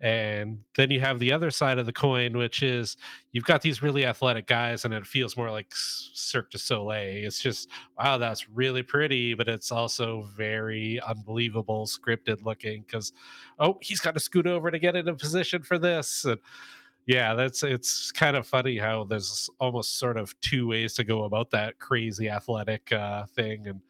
And then you have the other side of the coin, which is you've got these really athletic guys, and it feels more like Cirque du Soleil. It's just, wow, that's really pretty, but it's also very unbelievable, scripted looking because, oh, he's got to scoot over to get in a position for this. And yeah, that's it's kind of funny how there's almost sort of two ways to go about that crazy athletic uh thing. And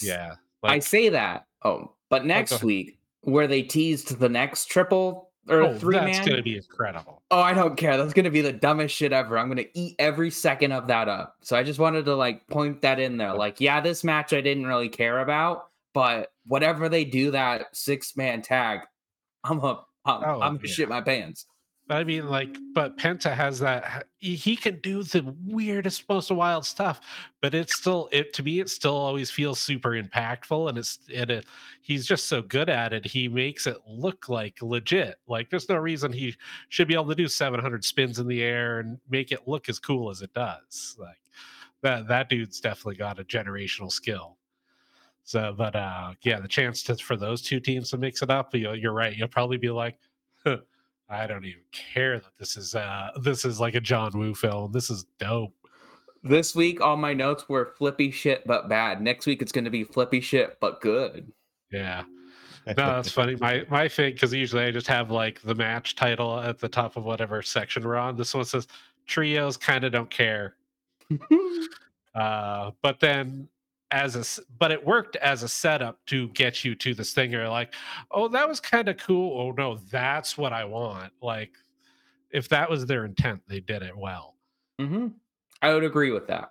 yeah, I say that. Oh, but oh, next ahead. week, where they teased the next triple or Oh, three that's gonna be incredible. Oh, I don't care. That's gonna be the dumbest shit ever. I'm gonna eat every second of that up. So I just wanted to like point that in there. Like, yeah, this match I didn't really care about, but whatever they do that six man tag, I'm a I'm, Oh yeah. shit my pants. But I mean, like, but Penta has that. he can do the weirdest, most wild stuff, but it's still it to me. It still always feels super impactful, and it's and it. He's just so good at it. He makes it look like legit. Like there's no reason he should be able to do 700 spins in the air and make it look as cool as it does. Like that that dude's definitely got a generational skill. So, but uh, yeah, the chance to, for those two teams to mix it up, you, you're right. You'll probably be like, "Huh, I don't even care that this is uh this is like a John Woo film. This is dope. This week, all my notes were flippy shit but bad. Next week, it's gonna be flippy shit but good. Yeah. No, that's [laughs] funny. My my thing because usually I just have like the match title at the top of whatever section we're on. This one says trios kind of don't care. [laughs] Uh, but then as a but it worked as a setup to get you to this thing. You're like, oh, that was kind of cool. Oh no, that's what I want. Like if that was their intent, they did it well. hmm I would agree with that.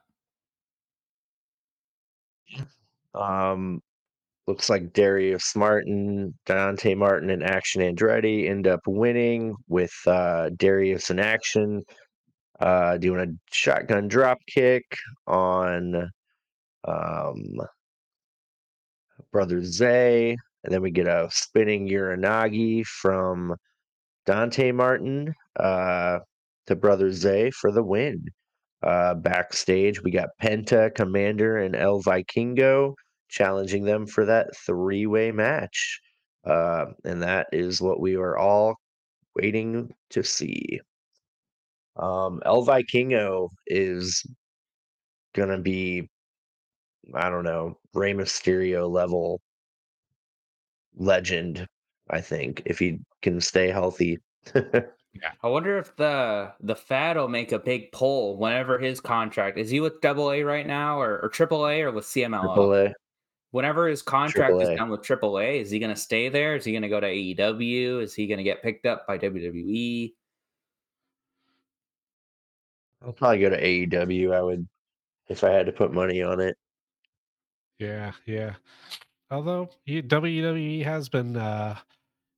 [clears throat] Um, looks like Darius Martin, Dante Martin, and Action Andretti end up winning with uh, Darius in action uh, doing a shotgun drop kick on um, Brother Zay. And then we get a spinning Uranage from Dante Martin uh, to Brother Zay for the win. Uh, backstage, we got Penta, Komander, and El Vikingo challenging them for that three way match. Uh, and that is what we are all waiting to see. Um, El Vikingo is gonna be, I don't know, Rey Mysterio level legend. I think if he can stay healthy. [laughs] Yeah. I wonder if the the Fad will make a big pull whenever his contract is he with Double A right now or, or Triple A or with CMLL? AAA. Whenever his contract is done with Triple A, is he going to stay there? Is he going to go to AEW? Is he going to get picked up by? WWE? I'll probably go to AEW. I would if I had to put money on it. Yeah, yeah. Although WWE has been, uh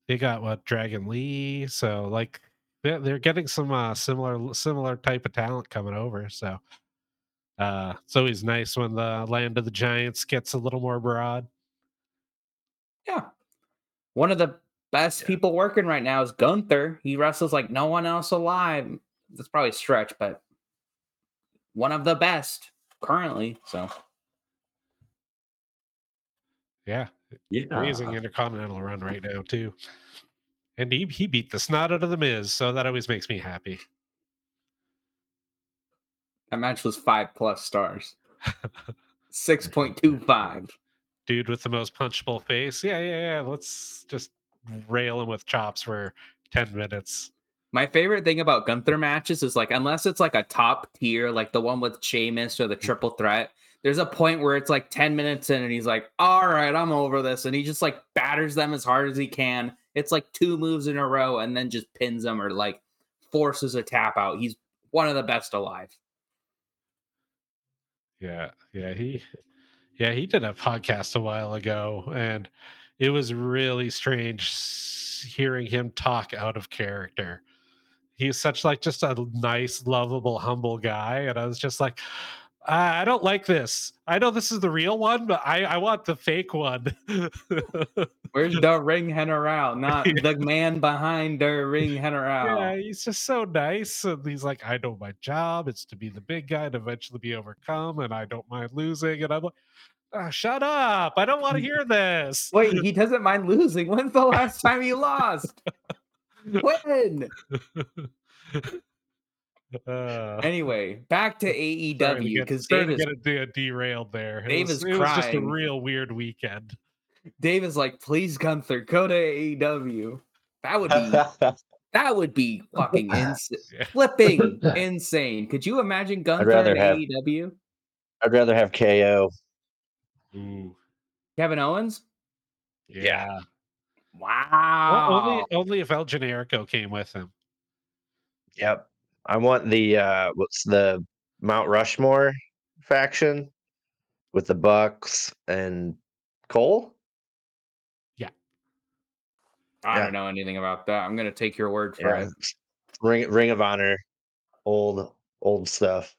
they got what Dragon Lee, so like they're, they're getting some uh, similar similar type of talent coming over. So uh, it's always nice when the land of the giants gets a little more broad. Yeah. One of the best Yeah. people working right now is Gunther. He wrestles like no one else alive. That's probably a stretch, but one of the best currently. So Yeah, Yeah. amazing intercontinental run right now too. And he he beat the snot out of the Miz, so that always makes me happy. that match was five plus stars. [laughs] 6.25. Dude with the most punchable face. Yeah, yeah, yeah. Let's just rail him with chops for ten minutes. My favorite thing about Gunther matches is like, unless it's like a top tier, like the one with Sheamus or the mm. triple threat, there's a point where it's like 10 minutes in and he's like, all right, I'm over this. And he just like batters them as hard as he can. It's like two moves in a row and then just pins them or like forces a tap out. He's one of the best alive. Yeah, yeah, he yeah, he did a podcast a while ago and it was really strange hearing him talk out of character. He's such like just a nice, lovable, humble guy and I was just like I I don't like this. I know this is the real one, but I, I want the fake one. [laughs] Where's the ring general? Not [laughs] the man behind the ring general. Yeah, he's just so nice. And he's like, I know my job. It's to be the big guy and eventually be overcome. And I don't mind losing. And I'm like, "Ah, shut up. I don't want to hear this. Wait, he doesn't mind losing. When's the last time he lost? [laughs] When? Uh, Anyway, back to [laughs] AEW get- because starting Dave to is, get a, derailed there. It Dave was, is it was just a real weird weekend. Dave is like, please, Gunther, go to AEW. That would be [laughs] that would be fucking insane. Yeah. Flipping insane. Could you imagine Gunther rather have- AEW? I'd rather have KO. Ooh, Kevin Owens? yeah. Wow. Well, only only if El Generico came with him. Yep. I want the uh what's the Mount Rushmore faction with the Bucks and Cole? Yeah. I yeah. don't know anything about that. I'm gonna take your word for Yeah. it. Ring Ring of Honor. Old old stuff.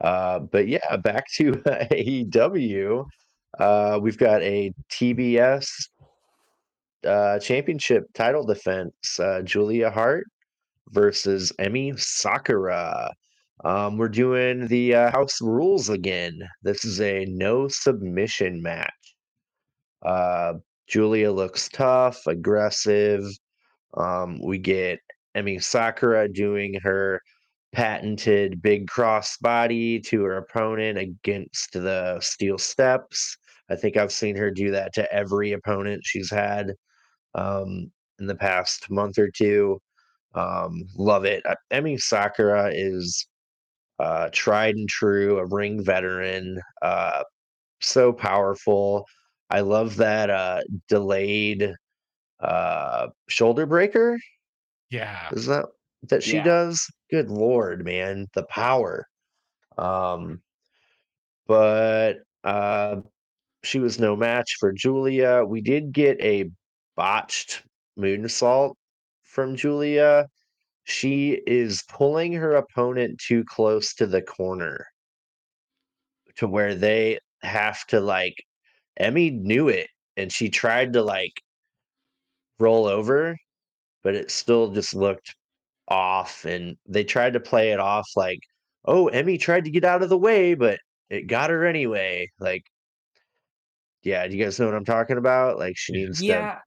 Uh but yeah, back to [laughs] AEW. Uh we've got a TBS uh championship title defense. Uh Julia Hart versus Emi Sakura. Um, we're doing the uh, house rules again. This is a no submission match. Uh, Julia looks tough, aggressive. Um, we get Emi Sakura doing her patented big cross body to her opponent against the steel steps. I think I've seen her do that to every opponent she's had um, in the past month or two. Um, love it. Emi Sakura is uh, tried and true, a ring veteran, uh, so powerful. I love that uh, delayed uh, shoulder breaker. Yeah. Is that that she Yeah. does? Good lord, man, the power. Um, but uh, she was no match for Julia. We did get a botched moonsault from Julia. she is pulling her opponent too close to the corner to where they have to like Emi knew it and she tried to like roll over, but it still just looked off and they tried to play it off like, "Oh, Emi tried to get out of the way, but it got her anyway." Like yeah, do you guys know what I'm talking about? Like she needs Yeah,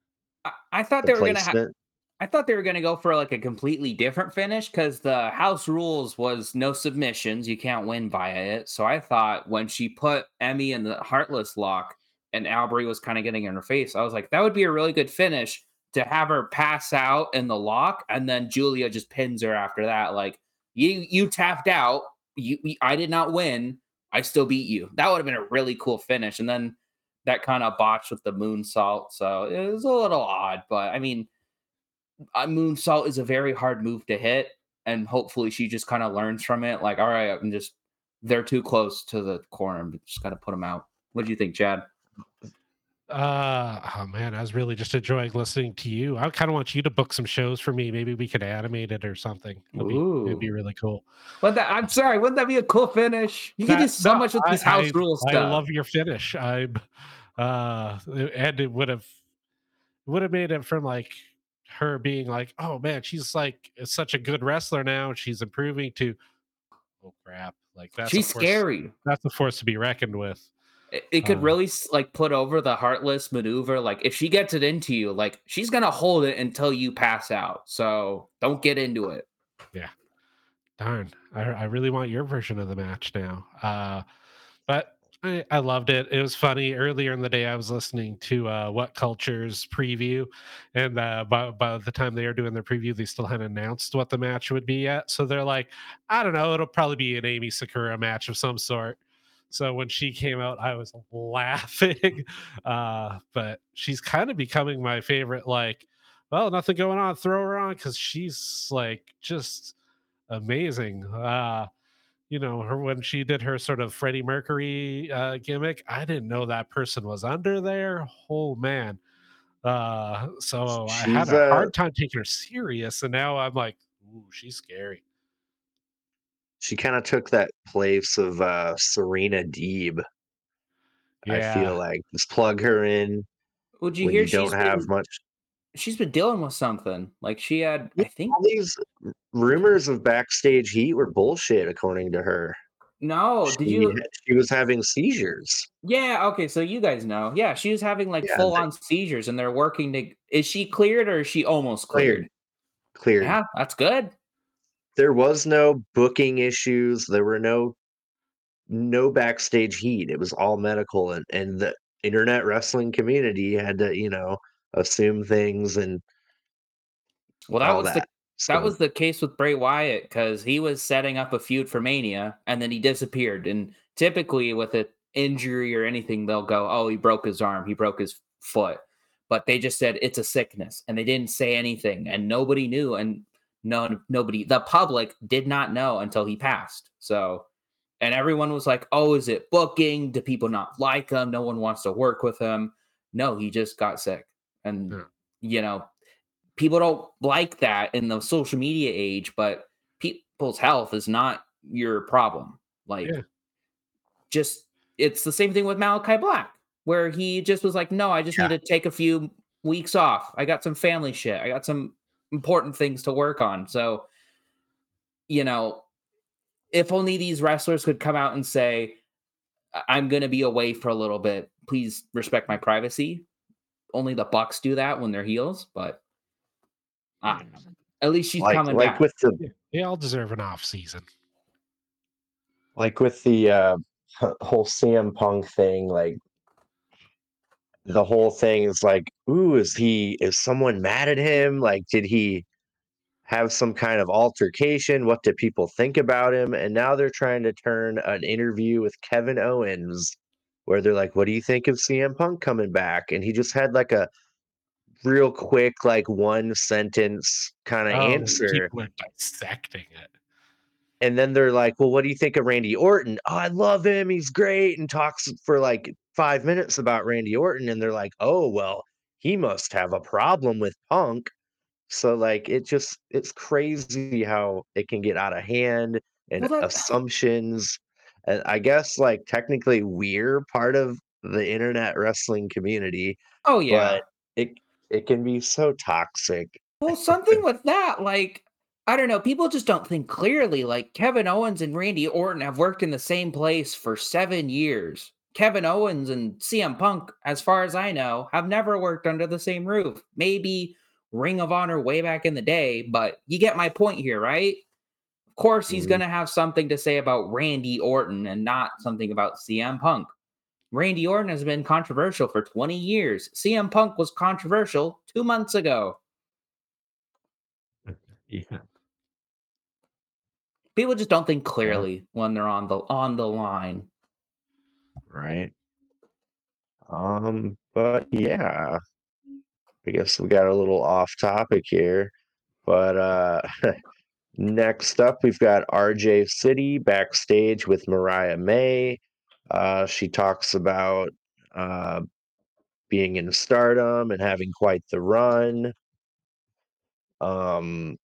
I, I thought the they were gonna have. I thought they were gonna go for like a completely different finish because the house rules was no submissions. You can't win via it. So I thought when she put Emi in the Hartless lock and Aubrey was kind of getting in her face, I was like, that would be a really good finish to have her pass out in the lock and then Julia just pins her after that. Like you you tapped out. You I did not win. I still beat you. That would have been a really cool finish. And then that kind of botched with the moonsault. So it was a little odd, but I mean a moonsault is a very hard move to hit, and hopefully she just kind of learns from it. Like, all right, I'm just they're too close to the corner. I'm just gotta put them out. What do you think, Chad? Uh oh man, I was really just enjoying listening to you. I kind of want you to book some shows for me. Maybe we could animate it or something. It'd be, it'd be really cool. But that, I'm sorry, wouldn't that be a cool finish? You can do so no, much with I- this house I- rule I love your finish. I'm uh and it would have would have made it from like her being like, oh man, she's like such a good wrestler now. She's improving to oh crap. Like that's She's force- scary. That's a force to be reckoned with. It, it could Uh, really like put over the Hartless maneuver. Like if she gets it into you, like she's gonna hold it until you pass out. So don't get into it. Yeah, darn, I, I really want your version of the match now. Uh, but I, loved it. It was funny. Earlier in the day, I was listening to uh, WhatCulture's preview, and uh, by, by the time they were doing their preview, they still hadn't announced what the match would be yet. So they're like, I don't know, it'll probably be an Emi Sakura match of some sort. So when she came out, I was [laughs] laughing. Uh, but she's kind of becoming my favorite. Like, well, nothing going on, throw her on because she's like just amazing. Uh, you know, her when she did her sort of Freddie Mercury uh, gimmick, I didn't know that person was under there. Oh man. Uh, so I had She's, a uh, hard time taking her serious, and now I'm like, ooh, she's scary. She kind of took that place of uh Serena Deeb. I feel like just plug her in Would you when hear you don't she's have been, much. She's been dealing with something? Like she had, I think. All these rumors of backstage heat were bullshit, according to her. No, did she, you? she was having seizures. Yeah, okay, so you guys know. Yeah, she was having like Yeah, full on seizures and they're working to is she cleared or is she almost cleared? Cleared. Cleared. Yeah, that's good. There was no booking issues. There were no no backstage heat. It was all medical, and and the internet wrestling community had to, you know, assume things and Well, that was that. the So, that was the case with Bray Wyatt because he was setting up a feud for Mania and then he disappeared. And typically with an injury or anything, they'll go, "Oh, he broke his arm, he broke his foot," but they just said it's a sickness and they didn't say anything and nobody knew and no nobody the public did not know until he passed. So and everyone was like, "Oh, is it booking? Do people not like him? No one wants to work with him." No, he just got sick, and Yeah. you know, people don't like that in the social media age. But people's health is not your problem. Like, Yeah. just it's the same thing with Malakai Black, where he just was like, "No, I just Yeah. need to take a few weeks off. I got some family shit. I got some important things to work on." So, you know, if only these wrestlers could come out and say, "I- I'm going to be away for a little bit. Please respect my privacy. Only the Bucks do that when they're heels, but I don't know. At least she's like coming like back. with the They all deserve an off season. like with the uh [laughs] whole CM Punk thing, like the whole thing is like, ooh, is he is someone mad at him? Like, did he have some kind of altercation? What do people think about him? And now they're trying to turn an interview with Kevin Owens where they're like, What do you think of CM Punk coming back? And he just had like a real quick, like one sentence kind of Oh, answer. People dissecting it. And then they're like, Well, what do you think of Randy Orton? Oh, I love him. He's great. And talks for like five minutes about Randy Orton. And they're like, Oh, well, he must have a problem with Punk. So like it just it's crazy how it can get out of hand and Well, that assumptions. And I guess like technically we're part of the internet wrestling community, oh yeah. but it it can be so toxic. Well, something with that, like, I don't know, people just don't think clearly. Like, Kevin Owens and Randy Orton have worked in the same place for seven years. Kevin Owens and CM Punk, as far as I know, have never worked under the same roof. Maybe Ring of Honor way back in the day, but you get my point here, right? Of course, he's Mhm. going to have something to say about Randy Orton and not something about CM Punk. Randy Orton has been controversial for 20 years. CM Punk was controversial two months ago. [laughs] Yeah. People just don't think Yeah. clearly when they're on the on the line. Right. Um, but yeah, I guess we got a little off topic here. But uh [laughs] next up we've got RJ City backstage with Mariah May. Uh she talks about uh being in stardom and having quite the run. Um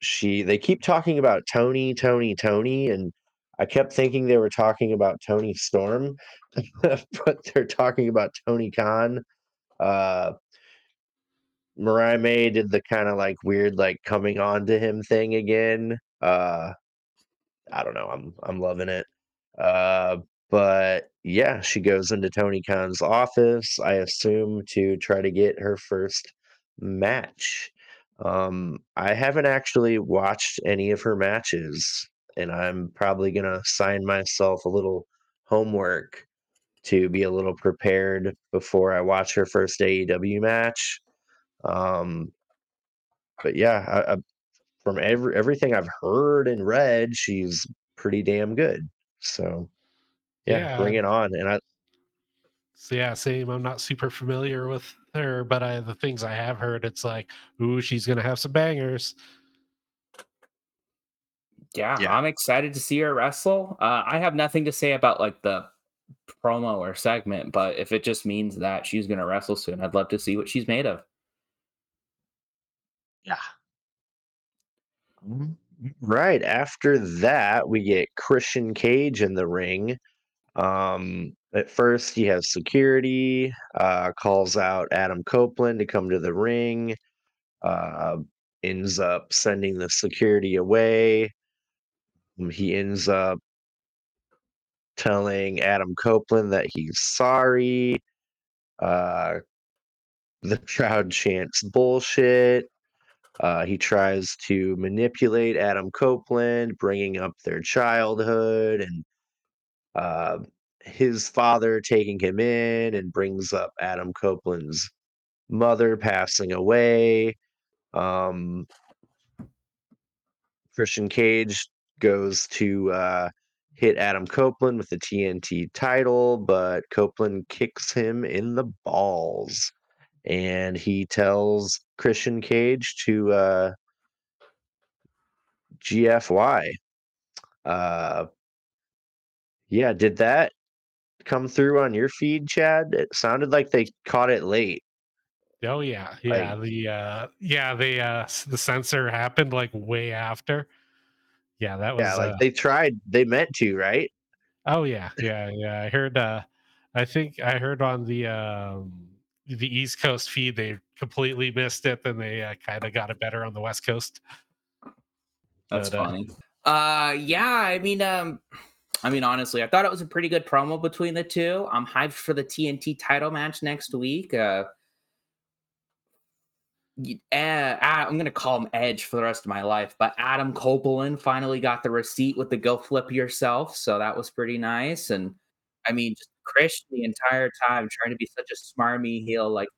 she they keep talking about Tony, Tony, Tony, and I kept thinking they were talking about Toni Storm, [laughs] but they're talking about Tony Khan. Uh Mariah May did the kind of like weird like coming on to him thing again. Uh I don't know. I'm I'm loving it. Uh but yeah, she goes into Tony Khan's office, I assume to try to get her first match. Um I haven't actually watched any of her matches and I'm probably to sign myself a little homework to be a little prepared before I watch her first AEW match. Um but yeah, I, I, from every everything I've heard and read, she's pretty damn good. So yeah, Yeah. bring it on. And I So yeah, same. I'm not super familiar with her, but I the things I have heard, it's like, ooh, she's gonna have some bangers. Yeah, Yeah. I'm excited to see her wrestle. Uh, I have nothing to say about like the promo or segment, but if it just means that she's going to wrestle soon, I'd love to see what she's made of. Yeah. Mhm. Right after that, we get Christian Cage in the ring. Um, at first, he has security, uh, calls out Adam Copeland to come to the ring, uh, ends up sending the security away. Um, He ends up telling Adam Copeland that he's sorry. Uh, the [laughs] crowd chants bullshit. Uh, he tries to manipulate Adam Copeland, bringing up their childhood and uh, his father taking him in, and brings up Adam Copeland's mother passing away. Um, Christian Cage goes to uh, hit Adam Copeland with the TNT title, but Copeland kicks him in the balls. And he tells Christian Cage to uh, GFY. Uh, yeah, did that come through on your feed, Chad? It sounded like they caught it late. Oh yeah, Like, yeah. The uh yeah, the uh the censor happened like way after. Yeah, that was. yeah, like uh they tried, they meant to, right? oh yeah, yeah, yeah. I heard uh I think I heard on the um the East Coast feed they completely missed it, then they uh, kind of got it better on the West Coast. That's But, uh, funny. Uh, yeah, I mean, um, I mean, honestly, I thought it was a pretty good promo between the two. I'm hyped for the TNT title match next week. Uh, eh, I'm gonna call him Edge for the rest of my life, but Adam Copeland finally got the receipt with the "Go Flip Yourself," so that was pretty nice. And I mean, just Chris the entire time trying to be such a smarmy heel, like,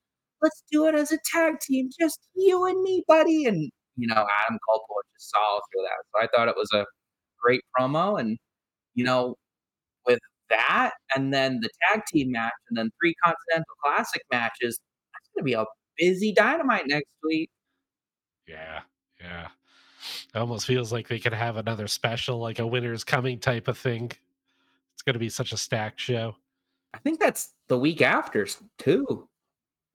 "Let's do it as a tag team, just you and me, buddy." And you know, Adam Copeland just saw through that. So I thought it was a great promo, and you know, with that, and then the tag team match, and then three Continental Classic matches, that's gonna be a busy Dynamite next week. Yeah, yeah. It almost feels like they could have another special, like a winner's coming type of thing. It's going to be such a stacked show. I think that's the week after too.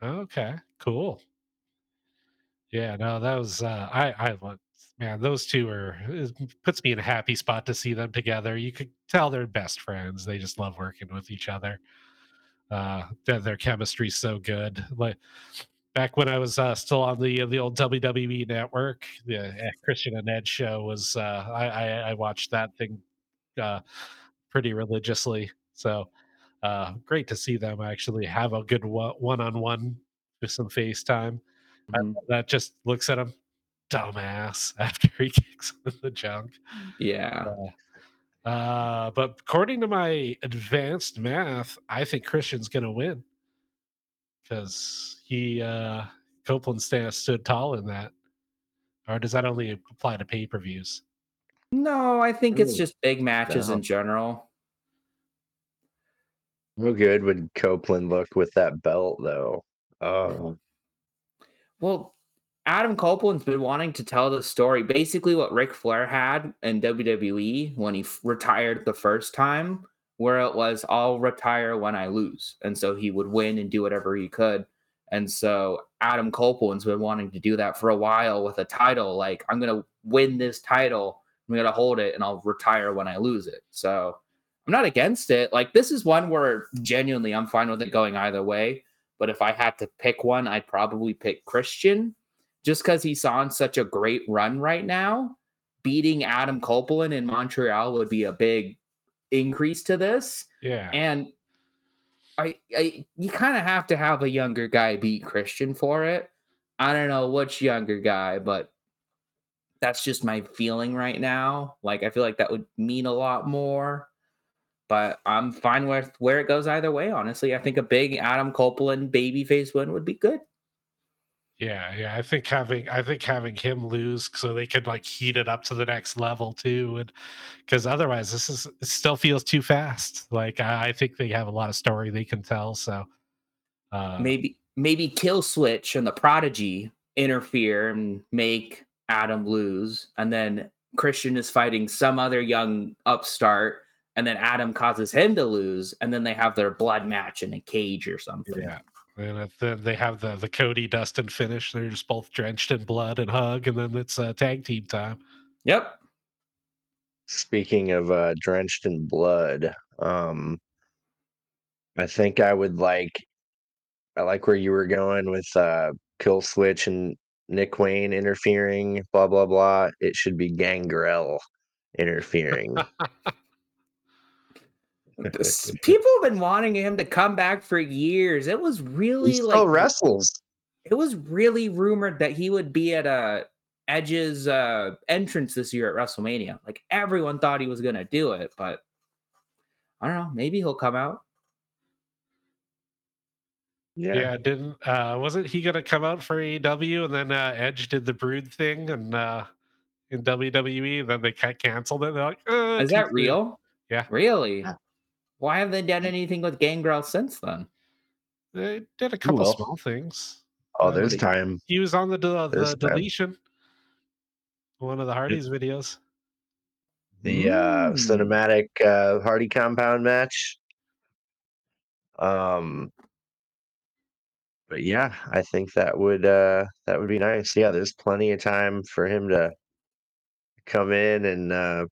Okay, cool. Yeah, no, that was uh I I love man, those two are it puts me in a happy spot to see them together. You could tell they're best friends. They just love working with each other. Uh their, their chemistry's so good. Like back when I was uh, still on the the old WWE network, the uh, Christian and Ed show was uh I I, I watched that thing uh pretty religiously. So uh great to see them actually have a good one on one with some FaceTime. Mhm. love that just looks at him, dumbass, [laughs] after he kicks the junk. Yeah. Uh, but according to my advanced math, I think Christian's gonna win because he uh Copeland stand, stood tall in that. Or does that only apply to pay per views? No, I think it's just big matches no. in general. How good would Copeland look with that belt, though? Oh, Well, Adam Copeland's been wanting to tell the story. Basically, what Ric Flair had in WWE when he f- retired the first time, where it was, I'll retire when I lose. And so he would win and do whatever he could. And so Adam Copeland's been wanting to do that for a while with a title. Like, I'm going to win this title, I'm going to hold it, and I'll retire when I lose it. So I'm not against it. Like, this is one where genuinely I'm fine with it going either way. But if I had to pick one, I'd probably pick Christian just because he's on such a great run right now. Beating Adam Copeland in Montreal would be a big increase to this. Yeah. And I, I you kind of have to have a younger guy beat Christian for it. I don't know which younger guy, but that's just my feeling right now. Like I feel like that would mean a lot more. But I'm fine with where it goes either way. Honestly, I think a big Adam Copeland babyface win would be good. Yeah, yeah. I think having I think having him lose so they could like heat it up to the next level too, and because otherwise this is it still feels too fast. Like I, I think they have a lot of story they can tell. So uh, maybe maybe Killswitch and the prodigy interfere and make adam lose and then christian is fighting some other young upstart and then adam causes him to lose and then they have their blood match in a cage or something yeah. And if then they have the the Cody Dustin finish. They're just both drenched in blood and hug, and then it's uh, tag team time. yep speaking of uh, drenched in blood, um, I think I would like. I like where you were going with uh, Killswitch and Nick Wayne interfering. Blah blah blah. It should be Gangrel interfering. [laughs] This- [laughs] people have been wanting him to come back for years it was really he like still wrestles. it was really rumored that he would be at a Edge's uh, entrance this year at WrestleMania. Like everyone thought he was gonna do it, but I don't know. Maybe he'll come out. Yeah. Yeah, didn't uh wasn't he gonna come out for AEW and then uh Edge did the brood thing and uh in WWE and then they ca- canceled it. They're like, uh, Is that soon." real? Yeah. Really? Yeah. Why have they done anything with Gangrel since then? They did a couple well. small things. Oh, Uh, there's Nobody- time. He was on the de- the that. deletion. One of the Hardys videos. The uh, Mm. cinematic uh, Hardy compound match. Um, but yeah, I think that would uh, that would be nice. Yeah, there's plenty of time for him to come in and uh,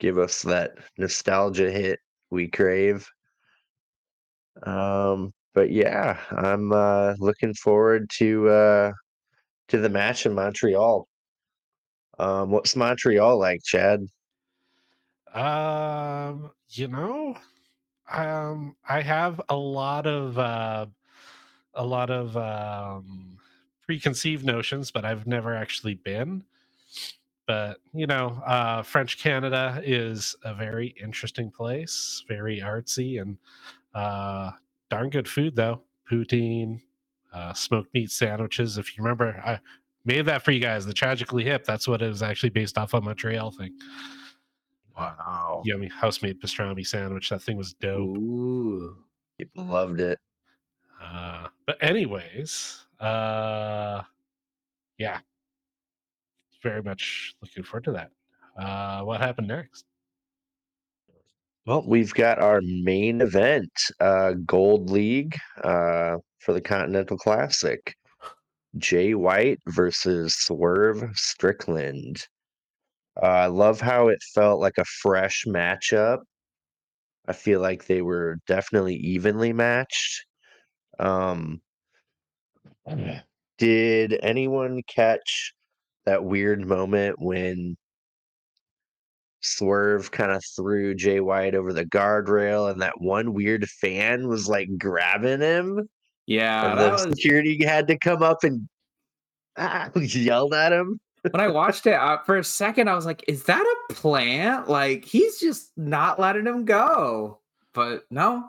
give us that nostalgia hit we crave. Um, but yeah, I'm uh, looking forward to uh, to the match in Montreal. Um, what's Montreal like, Chad? Um, you know, um, I have a lot of uh, a lot of um, preconceived notions, but I've never actually been. But you know, uh, French Canada is a very interesting place, very artsy and uh, darn good food though. Poutine, uh, smoked meat sandwiches. If you remember, I made that for you guys. The Tragically Hip. That's what it was actually based off of Montreal thing. Wow, Yummy house made pastrami sandwich. That thing was dope. Ooh. people loved it. Uh, but anyways, uh, yeah, very much looking forward to that. Uh, what happened next? Well, we've got our main event, uh, Gold League, uh, for the Continental Classic. Jay White versus Swerve Strickland. Uh, I love how it felt like a fresh matchup. I feel like they were definitely evenly matched. Um, did anyone catch that weird moment when Swerve kind of threw Jay White over the guardrail and that one weird fan was like grabbing him? Yeah, the was security had to come up and ah, [laughs] yelled at him. when I watched it uh, for a second, I was like, "Is that a plant? Like he's just not letting him go." But no,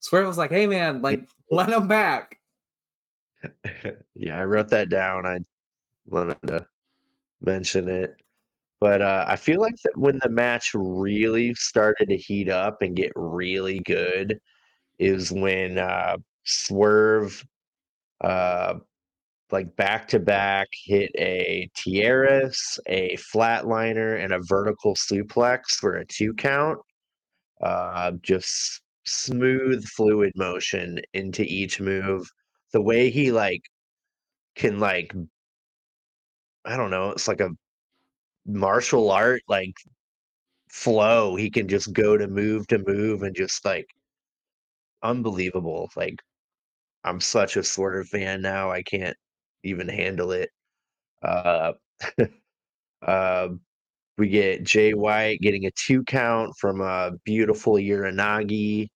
Swerve was like, "Hey man, like let him back." [laughs] yeah, I wrote that down. I wanted to mention it. But uh, I feel like that when the match really started to heat up and get really good is when uh, Swerve, uh, like back to back, hit a Tijeras, a flatliner, and a vertical suplex for a two count. Uh, just smooth, fluid motion into each move. The way he like can like I don't know, it's like a martial art like flow. He can just go to move to move and just like unbelievable. Like I'm such a Swerve fan now. I can't even handle it. Uh, uh, [laughs] we get Jay White getting a two count from a beautiful Uranage.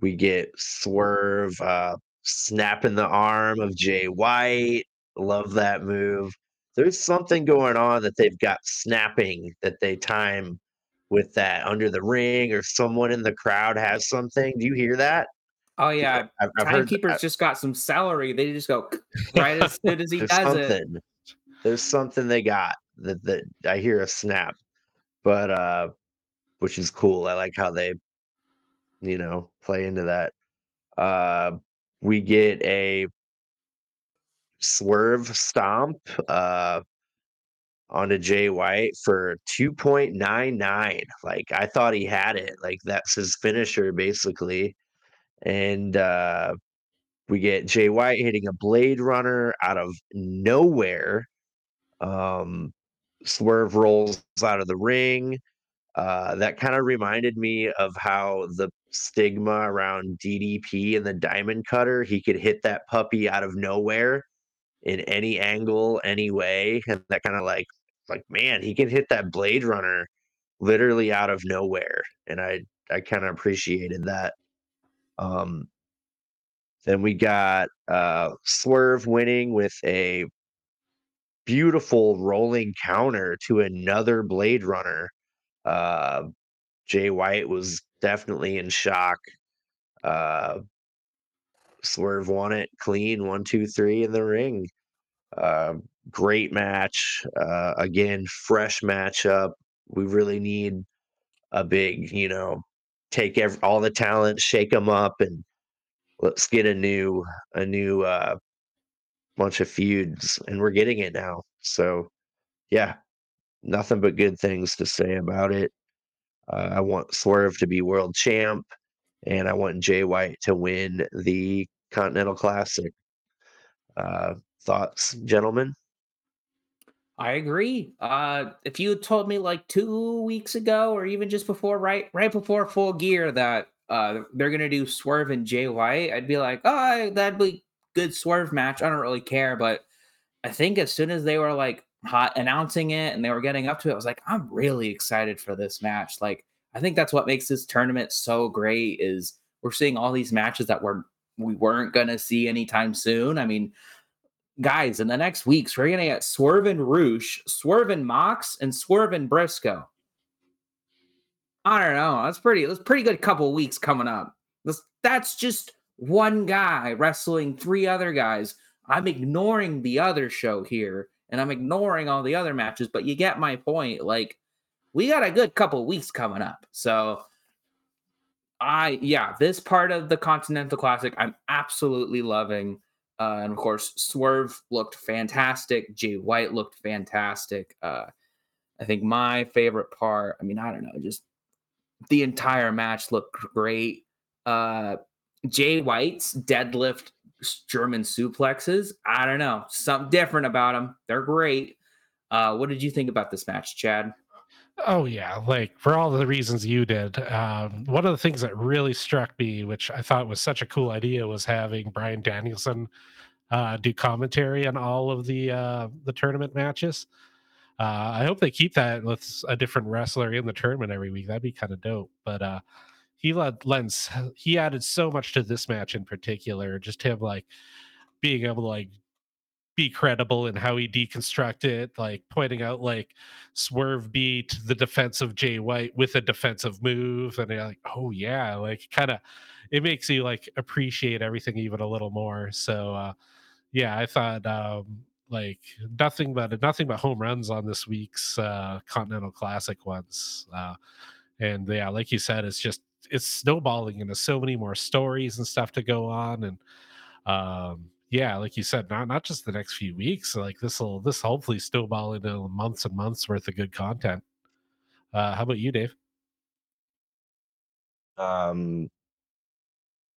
We get Swerve uh, snapping the arm of Jay White. Love that move. There's something going on that they've got snapping that they time with that under the ring or someone in the crowd has something. Do you hear that? Oh yeah, I've, I've timekeepers just got some celery. They just go right as soon as he [laughs] does it. There's something they got that, that I hear a snap, but uh, which is cool. I like how they, you know, play into that. Uh, we get a swerve stomp uh onto Jay White for 2.99. Like I thought he had it. Like that's his finisher basically. And uh we get Jay White hitting a blade runner out of nowhere. Um Swerve rolls out of the ring. Uh, that kind of reminded me of how the stigma around DDP and the diamond cutter, he could hit that puppy out of nowhere in any angle, any way. And that kind of like, like, man, he can hit that blade runner literally out of nowhere. And I, I kind of appreciated that. Um, then we got uh, Swerve winning with a beautiful rolling counter to another Blade Runner. Uh, Jay White was definitely in shock. Uh, Swerve won it clean, one, two, three in the ring. Uh, great match. Uh, again, fresh matchup. We really need a big, you know, take every, all the talent, shake them up, and let's get a new, a new uh, bunch of feuds. And we're getting it now. So, yeah, nothing but good things to say about it. Uh, I want Swerve to be world champ, and I want Jay White to win the Continental Classic. Uh, thoughts, gentlemen? I agree. Uh, if you told me like two weeks ago, or even just before, right, right before Full Gear, that uh, they're gonna do Swerve and Jay White, I'd be like, oh, that'd be good Swerve match. I don't really care, but I think as soon as they were like hot announcing it and they were getting up to it, I was like, I'm really excited for this match. Like, I think that's what makes this tournament so great is we're seeing all these matches that we're we weren't gonna see anytime soon. I mean, guys, in the next weeks, we're gonna get Swerve and Rush, Swerve and Mox, and Swerve and Briscoe. I don't know. That's pretty. That's pretty good couple weeks coming up. That's, that's just one guy wrestling three other guys. I'm ignoring the other show here, and I'm ignoring all the other matches. But you get my point. Like, we got a good couple weeks coming up. So, I yeah, this part of the Continental Classic, I'm absolutely loving. Uh, and of course, Swerve looked fantastic. Jay White looked fantastic. Uh, I think my favorite part, I mean, I don't know, just the entire match looked great. Uh, Jay White's deadlift German suplexes. I don't know, something different about them. They're great. Uh, what did you think about this match, Chad? Oh yeah, like for all the reasons you did. Um, one of the things that really struck me, which I thought was such a cool idea, was having Bryan Danielson uh, do commentary on all of the uh, the tournament matches. Uh, I hope they keep that with a different wrestler in the tournament every week. That'd be kind of dope. But uh, he lends he added so much to this match in particular. Just him like being able to like be credible in how he deconstructed, like pointing out like swerve beat the defense of Jay White with a defensive move, and you're like, oh yeah, like kind of it makes you like appreciate everything even a little more. So uh yeah, I thought um like nothing but nothing but home runs on this week's uh Continental Classic ones. Uh and yeah, like you said, it's just it's snowballing into so many more stories and stuff to go on and um yeah like you said not not just the next few weeks like this will this hopefully snowball into months and months worth of good content uh how about you dave Um,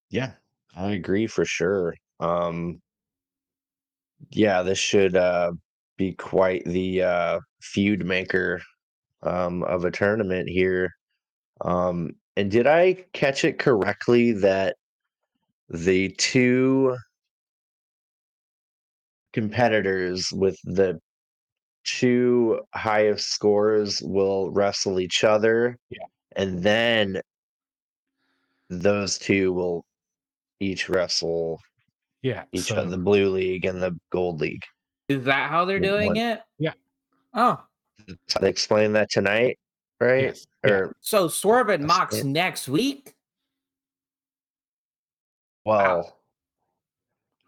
yeah, I agree for sure. Um, yeah, this should uh, be quite the uh, feud maker um, of a tournament here. Um, and did I catch it correctly that the two competitors with the two highest scores will wrestle each other? Yeah. And then those two will each wrestle yeah each so other, the blue league and the gold league. Is that how they're doing one- it? Yeah. Oh, So they explain that tonight, right? yes, yeah. Or so Swerve and That's Mox next week? well,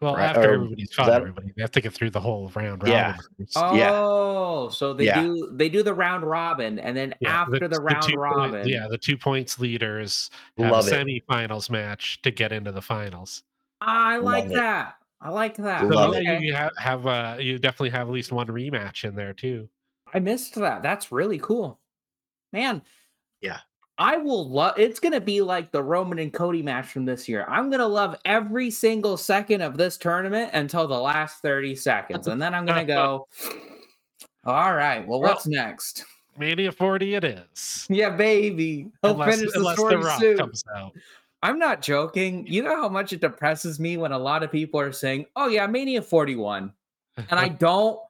well right, after or everybody's fought that- everybody they have to get through the whole round Yeah. robin first. Yeah. Oh, so they Yeah. do they do the round robin, and then Yeah, after the, the round two point- robin, yeah the two points leaders have love a it. semifinals match to get into the finals I like Love it. that. I like that. so Love yeah, it. Okay. you have, have uh you definitely have at least one rematch in there too I missed that. That's really cool. Man. Yeah. I will love it's gonna be like the Roman and Cody match from this year. I'm gonna love every single second of this tournament until the last 30 seconds. And then I'm gonna go, [laughs] all right, well, Well, what's next? mania 40 it is Yeah, baby. He'll unless, finish the story soon. comes out I'm not joking. You know how much it depresses me when a lot of people are saying, "Oh yeah, Mania 41," and I [laughs] don't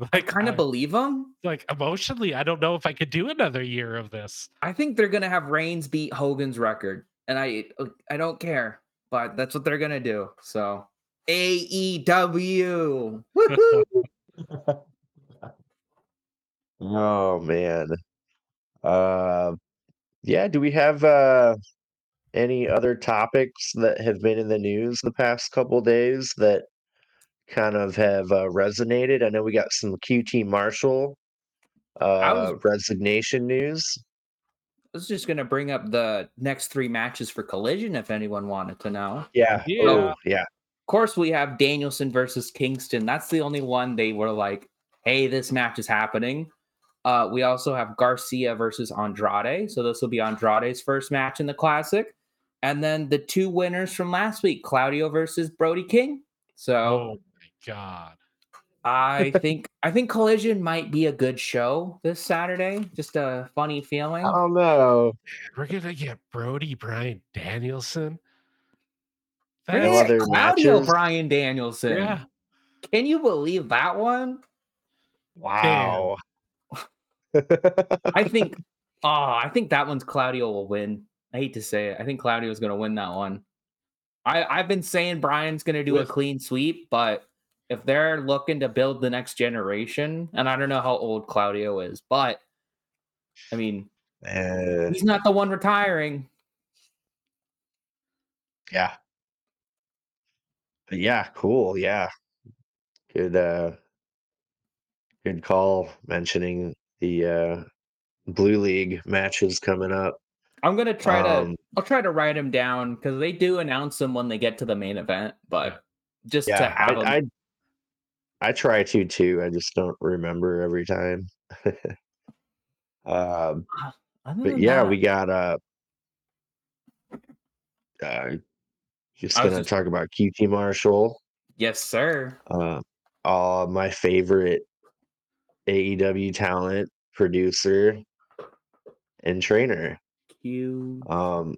[laughs] like kind of believe them. like emotionally, I don't know if I could do another year of this. I think they're gonna have Reigns beat Hogan's record, and I I don't care, but that's what they're gonna do. So AEW, Woohoo! [laughs] Oh man. Uh yeah, do we have uh any other topics that have been in the news the past couple days that kind of have uh, resonated? I know we got some QT Marshall uh was- resignation news. I was just gonna bring up the next three matches for Collision if anyone wanted to know. Yeah. Yeah. Oh, yeah. Of course, we have Danielson versus Kingston. That's the only one they were like, "Hey, this match is happening." Uh, we also have Garcia versus Andrade, so this will be Andrade's first match in the Classic, and then the two winners from last week, Claudio versus Brody King. So Oh god. I think I think Collision might be a good show this Saturday. Just a funny feeling. Oh, I don't know. We're gonna get Brody Bryan Danielson. We're No gonna That's, get other Claudio matches? Bryan Danielson. yeah. Can you believe that one? Wow. [laughs] I think oh, I think that one's Claudio will win. I hate to say it. I think Claudio's gonna win that one. I, I've been saying Bryan's gonna do With- a clean sweep, but if they're looking to build the next generation, and I don't know how old Claudio is, but I mean, Uh, he's not the one retiring. yeah. But yeah, cool. Yeah. Good uh good call mentioning the uh Blue League matches coming up. I'm gonna try to Um, I'll try to write them down because they do announce them when they get to the main event, but just to yeah, have 'em- I, I I try to too. I just don't remember every time. [laughs] um other but than yeah, that- we got uh uh Just I was gonna just- talk about QT Marshall. Yes, sir. Uh, uh, my favorite AEW talent, producer, and trainer. You. Um,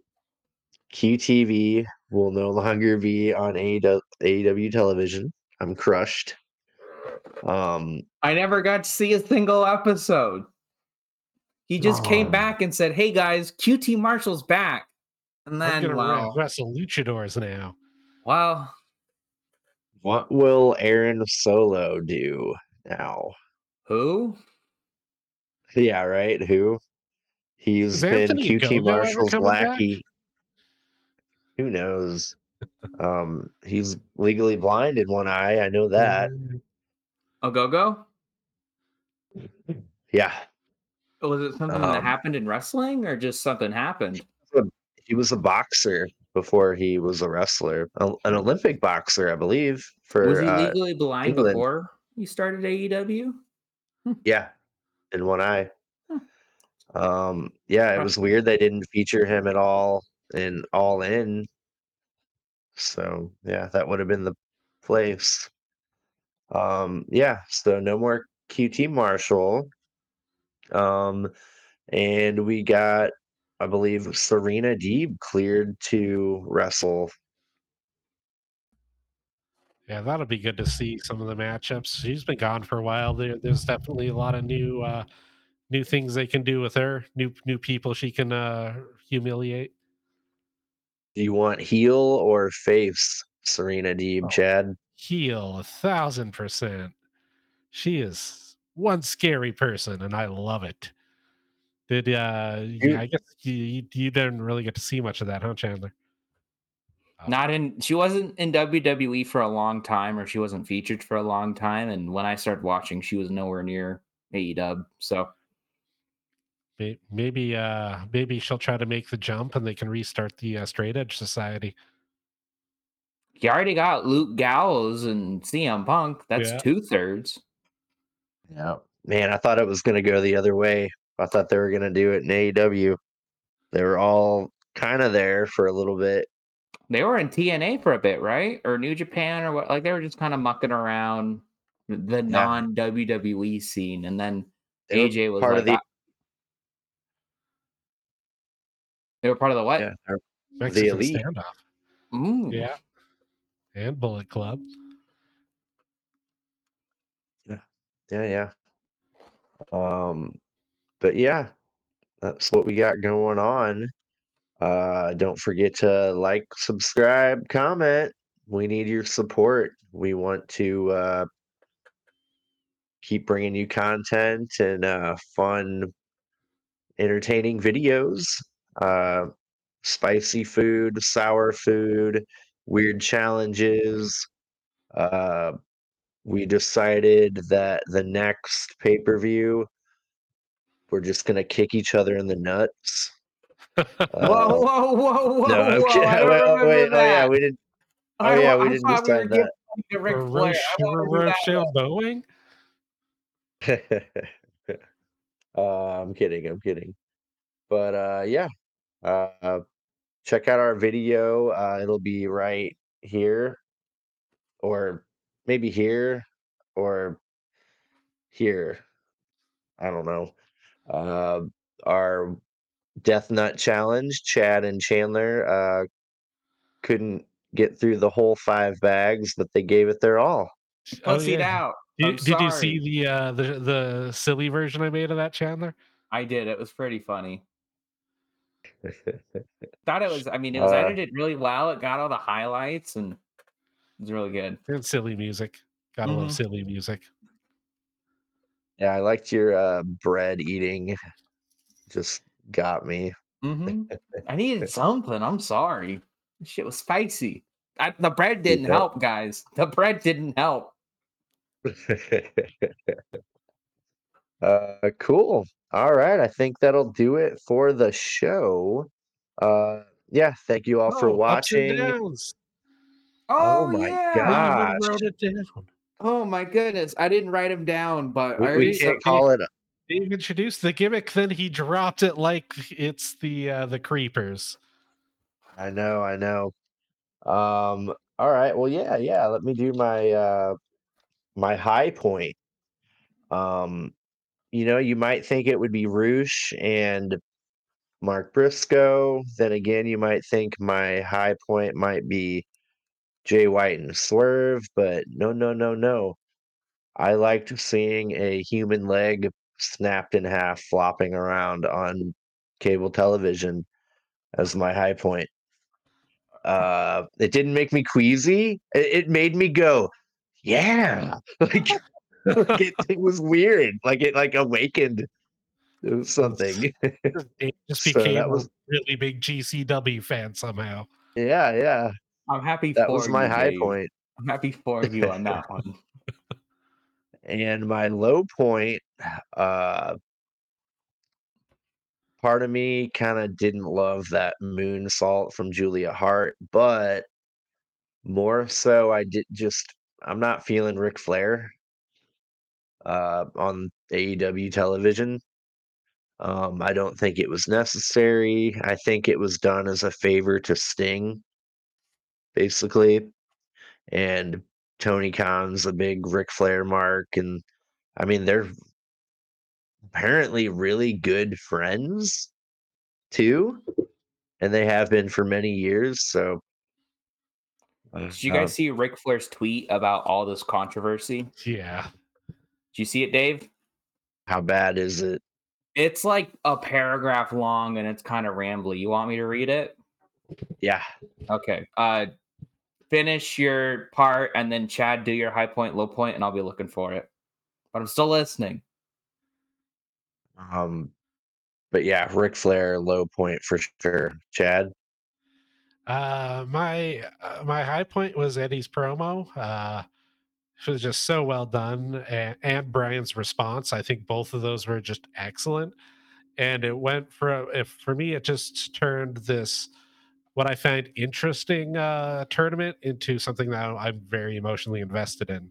QTV will no [laughs] longer be on AEW television. I'm crushed. Um, I never got to see a single episode. He just came Oh. back and said, "Hey guys, QT Marshall's back." And then, wow, re- wrestle luchadors now. wow, what will Aaron Solo do now? who? Yeah, right. Who? He's Is been Anthony QT Marshall's coming back? lackey. Who knows? Um, he's legally blind in one eye. I know that. Mm, A go go? [laughs] Yeah, Was it something that Um, happened in wrestling, or just something happened? he was a boxer before he was a wrestler, a- an Olympic boxer, I believe. For Was he uh, legally blind England. before he started AEW? yeah, in one eye. Um, yeah, it was weird they didn't feature him at all in All In. So yeah, that would have been the place. Um, yeah, so no more QT Marshall. Um, and we got, I believe, Serena Deeb cleared to wrestle. Yeah, that'll be good to see some of the matchups. She's been gone for a while. There, there's definitely a lot of new, uh, new things they can do with her. New, new people she can uh, humiliate. Do you want heel or face Serena Deeb, Oh. Chad? Heel, a thousand percent. She is one scary person, and I love it. Did uh, yeah, I guess you, you you didn't really get to see much of that, huh, Chandler? Oh. Not in. She wasn't in WWE for a long time, or she wasn't featured for a long time. And when I started watching, she was nowhere near AEW. So Maybe uh maybe she'll try to make the jump and they can restart the uh, straight edge society. You already got Luke Gallows and CM Punk. That's Yeah. two thirds. Yeah. Man, I thought it was going to go the other way. I thought they were going to do it in AEW. They were all kind of there for a little bit. They were in TNA for a bit, right? Or New Japan, or what? Like they were just kind of mucking around the- the non WWE scene, and then They were AJ was part like, of the "I-" they were part of the what? yeah, they're- elite. standoff. Ooh. Yeah. And Bullet Club. yeah, yeah. Yeah. Um, but yeah, that's what we got going on. Uh, don't forget to like, subscribe, comment. We need your support. We want to uh, keep bringing you content and uh, fun, entertaining videos. Uh, spicy food, sour food, weird challenges. Uh, we decided that the next pay per view, we're just gonna kick each other in the nuts. [laughs] Whoa, Uh, whoa, whoa, whoa! no, whoa, kidding. [laughs] I don't Wait, oh, wait, oh yeah, we didn't. Oh I yeah, we I didn't thought we were decide giving something to Ric Or Flair. Roche, Rochelle Boeing. uh, I'm kidding. I'm kidding. But uh, yeah, uh, check out our video. Uh, it'll be right here, or maybe here, or here. I don't know. Uh, our Death Nut Challenge. Chad and Chandler uh, couldn't get through the whole five bags, but they gave it their all. Oh, Pussied yeah. out. You- I'm did you see the uh the the silly version I made of that, Chandler? I did. It was pretty funny. [laughs] Thought it was. I mean, it was Uh, edited really well. It got all the highlights, and it was really good. And silly music. Gotta love Mhm. silly music. yeah, I liked your uh, bread eating. Just got me. hmm [laughs] I needed something. I'm sorry. This shit was spicy. I, the bread didn't that- help, guys. The bread didn't help. [laughs] uh, cool. All right. I think that'll do it for the show. Uh, yeah. Thank you all for Oh, ups and watching. downs. Oh my yeah. God. You even Gosh. wrote it down. Oh my goodness. I didn't write him down, but We, I we already can't so- call it. Dave introduced the gimmick, then he dropped it like it's the uh the creepers. I know. I know. Um, all right. Well, yeah, yeah. Let me do my uh my high point. Um, you know, you might think it would be Rush and Mark Briscoe. Then again, you might think my high point might be Jay White and Swerve, but no, no, no, no. I liked seeing a human leg snapped in half flopping around on cable television as my high point. Uh, it didn't make me queasy. It, it made me go, yeah. [laughs] Like, [laughs] like it, it was weird. Like it like awakened something. [laughs] It just So became that was- a really big GCW fan somehow. yeah, yeah. I'm happy That for was my you, high Dave. point. I'm happy for you on that [laughs] one. And my low point, uh part of me kind of didn't love that moonsault from Julia Hart, but more so I did just I'm not feeling Ric Flair uh on AEW television. Um I don't think it was necessary. I think it was done as a favor to Sting basically. And Tony Khan's a big Ric Flair mark and I mean they're apparently really good friends too and they have been for many years so Did you uh, guys see Ric Flair's tweet about all this controversy? Did Yeah. you see it, Dave? how bad is it It's like a paragraph long and it's kind of rambly. You want me to read it? yeah Okay. Uh finish your part and then Chad do your high point, low point, and I'll be looking for it. But I'm still listening. um but yeah Ric Flair low point for sure Chad Uh, my uh, my high point was Eddie's promo. Uh, it was just so well done, and, and Bryan's response. I think both of those were just excellent, and it went for if for me it just turned this what I find interesting uh, tournament into something that I'm very emotionally invested in.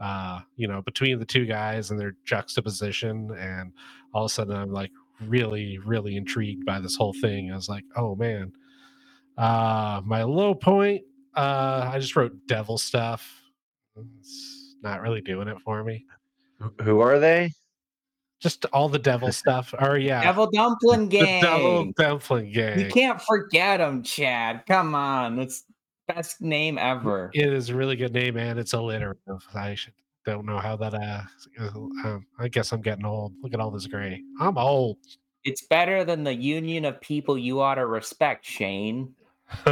Uh, you know, between the two guys and their juxtaposition, and all of a sudden I'm like really, really intrigued by this whole thing. I was like, oh man. Uh, my low point, uh, I just wrote devil stuff. It's not really doing it for me. Who are they Just all the devil [laughs] stuff. Or yeah, Devil Dumpling the devil dumpling gang. You can't forget them, Chad. Come on. It's best name ever. It is a really good name and it's alliterative. I should don't know how that. Uh, um, I guess I'm getting old. Look at all this gray. I'm old. It's better than the union of people you ought to respect, Shane. [laughs]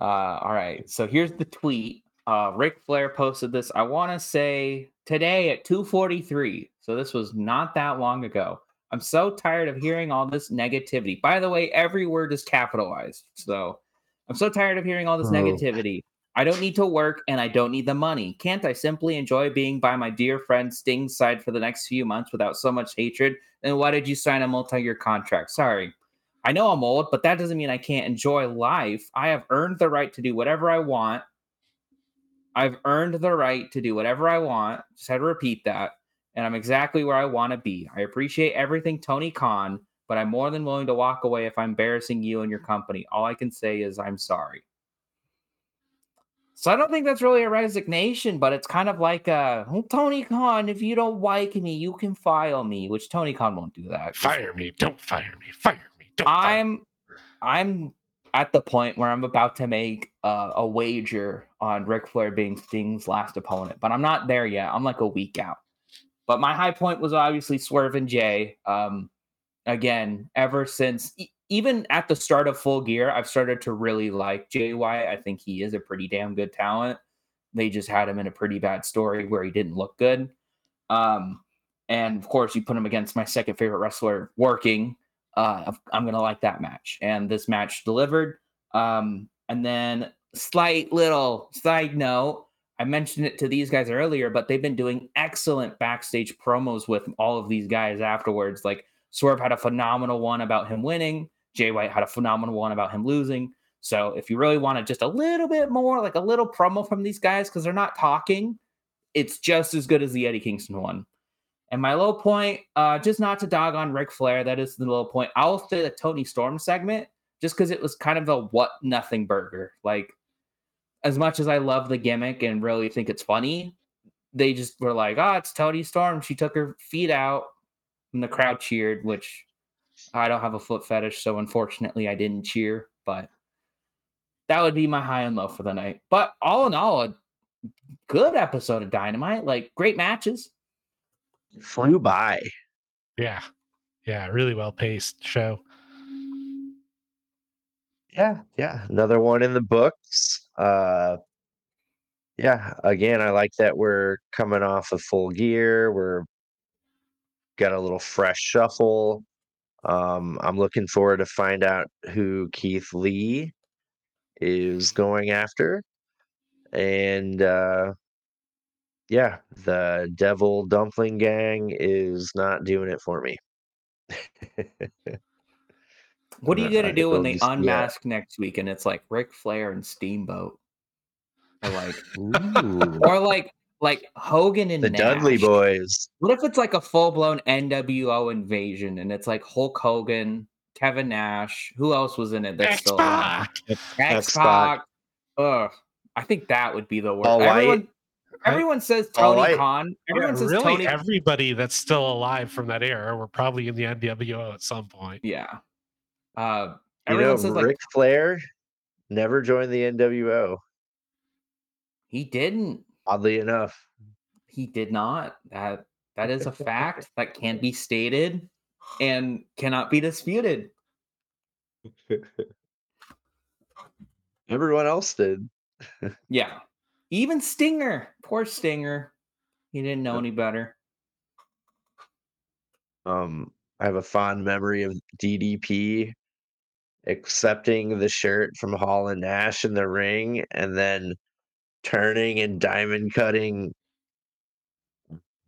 Uh, all right. So here's the tweet. Uh, Ric Flair posted this. I want to say today at 2:43. So this was not that long ago. I'm so tired of hearing all this negativity. By the way, every word is capitalized. So I'm so tired of hearing all this negativity. I don't need to work and I don't need the money. Can't I simply enjoy being by my dear friend Sting's side for the next few months without so much hatred? Then why did you sign a multi-year contract? Sorry. I know I'm old, but that doesn't mean I can't enjoy life. I have earned the right to do whatever I want. I've earned the right to do whatever I want. Just had to repeat that. And I'm exactly where I want to be. I appreciate everything, Tony Khan, but I'm more than willing to walk away if I'm embarrassing you and your company. All I can say is I'm sorry. So I don't think that's really a resignation, but it's kind of like uh "Oh, Tony Khan, if you don't like me, you can file me, which Tony Khan won't do that. fire me! Don't fire me! Fire I'm I'm at the point where I'm about to make uh, a wager on Ric Flair being Sting's last opponent, but I'm not there yet. I'm like a week out. But my high point was obviously Swerve and Jay. Um, again, ever since e- even at the start of Full Gear, I've started to really like Jay White. I think he is a pretty damn good talent. They just had him in a pretty bad story where he didn't look good. Um, and of course, you put him against my second favorite wrestler working uh, I'm gonna like that match. And this match delivered. Um, and then slight little side note, I mentioned it to these guys earlier, but they've been doing excellent backstage promos with all of these guys afterwards. Like Swerve had a phenomenal one about him winning. Jay White had a phenomenal one about him losing. So if you really wanted just a little bit more, like a little promo from these guys, because they're not talking, it's just as good as the Eddie Kingston one. And my low point, uh, just not to dog on Ric Flair, that is the low point. I'll say the Toni Storm segment just because it was kind of a what nothing burger. Like, as much as I love the gimmick and really think it's funny, they just were like, "Oh, it's Toni Storm. She took her feet out," and the crowd cheered. Which I don't have a foot fetish, so unfortunately, I didn't cheer. But that would be my high and low for the night. But all in all, a good episode of Dynamite. Like great matches. Flew by. Yeah. Yeah. Really well paced show. Yeah, yeah. Another one in the books. Uh yeah, again, I like that we're coming off of full gear. We're got a little fresh shuffle. Um, I'm looking forward to find out who Keith Lee is going after. And uh yeah, the Devil Dumpling Gang is not doing it for me. [laughs] What are you gonna do when they just- yeah. unmask next week and it's like Ric Flair and Steamboat? Or like Ooh, or like like Hogan and the Dudley Boyz. What if it's like a full blown NWO invasion and it's like Hulk Hogan, Kevin Nash, who else was in it that's still? X-Pac. X Pac. Ugh. I think that would be the worst. All Everyone, I- everyone says All Tony White? Khan. Everyone Yeah, says really, Tony. everybody that's still alive from that era were probably in the NWO at some point. yeah. Uh, You everyone know, says like Ric Flair never joined the NWO. he didn't. Oddly enough, He did not. That that is a fact [laughs] that can't be stated and cannot be disputed. [laughs] everyone else did. [laughs] Yeah. Even Stinger. Poor Stinger. He didn't know any better. Um, I have a fond memory of DDP accepting the shirt from Hall and Nash in the ring, and then turning and diamond cutting.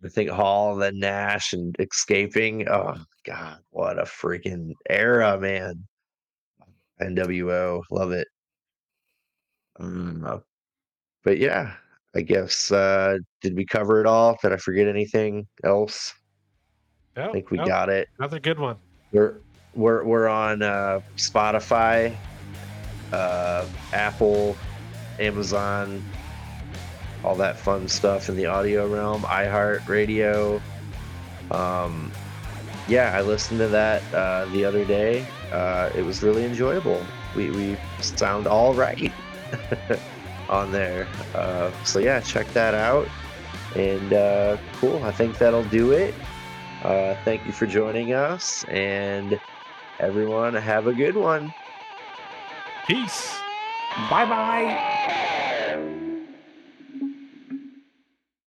I think Hall, then Nash, and escaping. Oh God, what a freaking era, man! NWO, love it. Um, but yeah, I guess uh did we cover it all? Did I forget anything else? I think we got it. another good one. We're we're we're on uh, Spotify, uh, Apple, Amazon, all that fun stuff in the audio realm. iHeart Radio. Um, yeah, I listened to that uh, the other day. Uh, it was really enjoyable. We we sound all [laughs] right [laughs] on there. Uh, so yeah, check that out. And uh, cool. I think that'll do it. Uh, thank you for joining us, and everyone have a good one. Peace. Bye bye.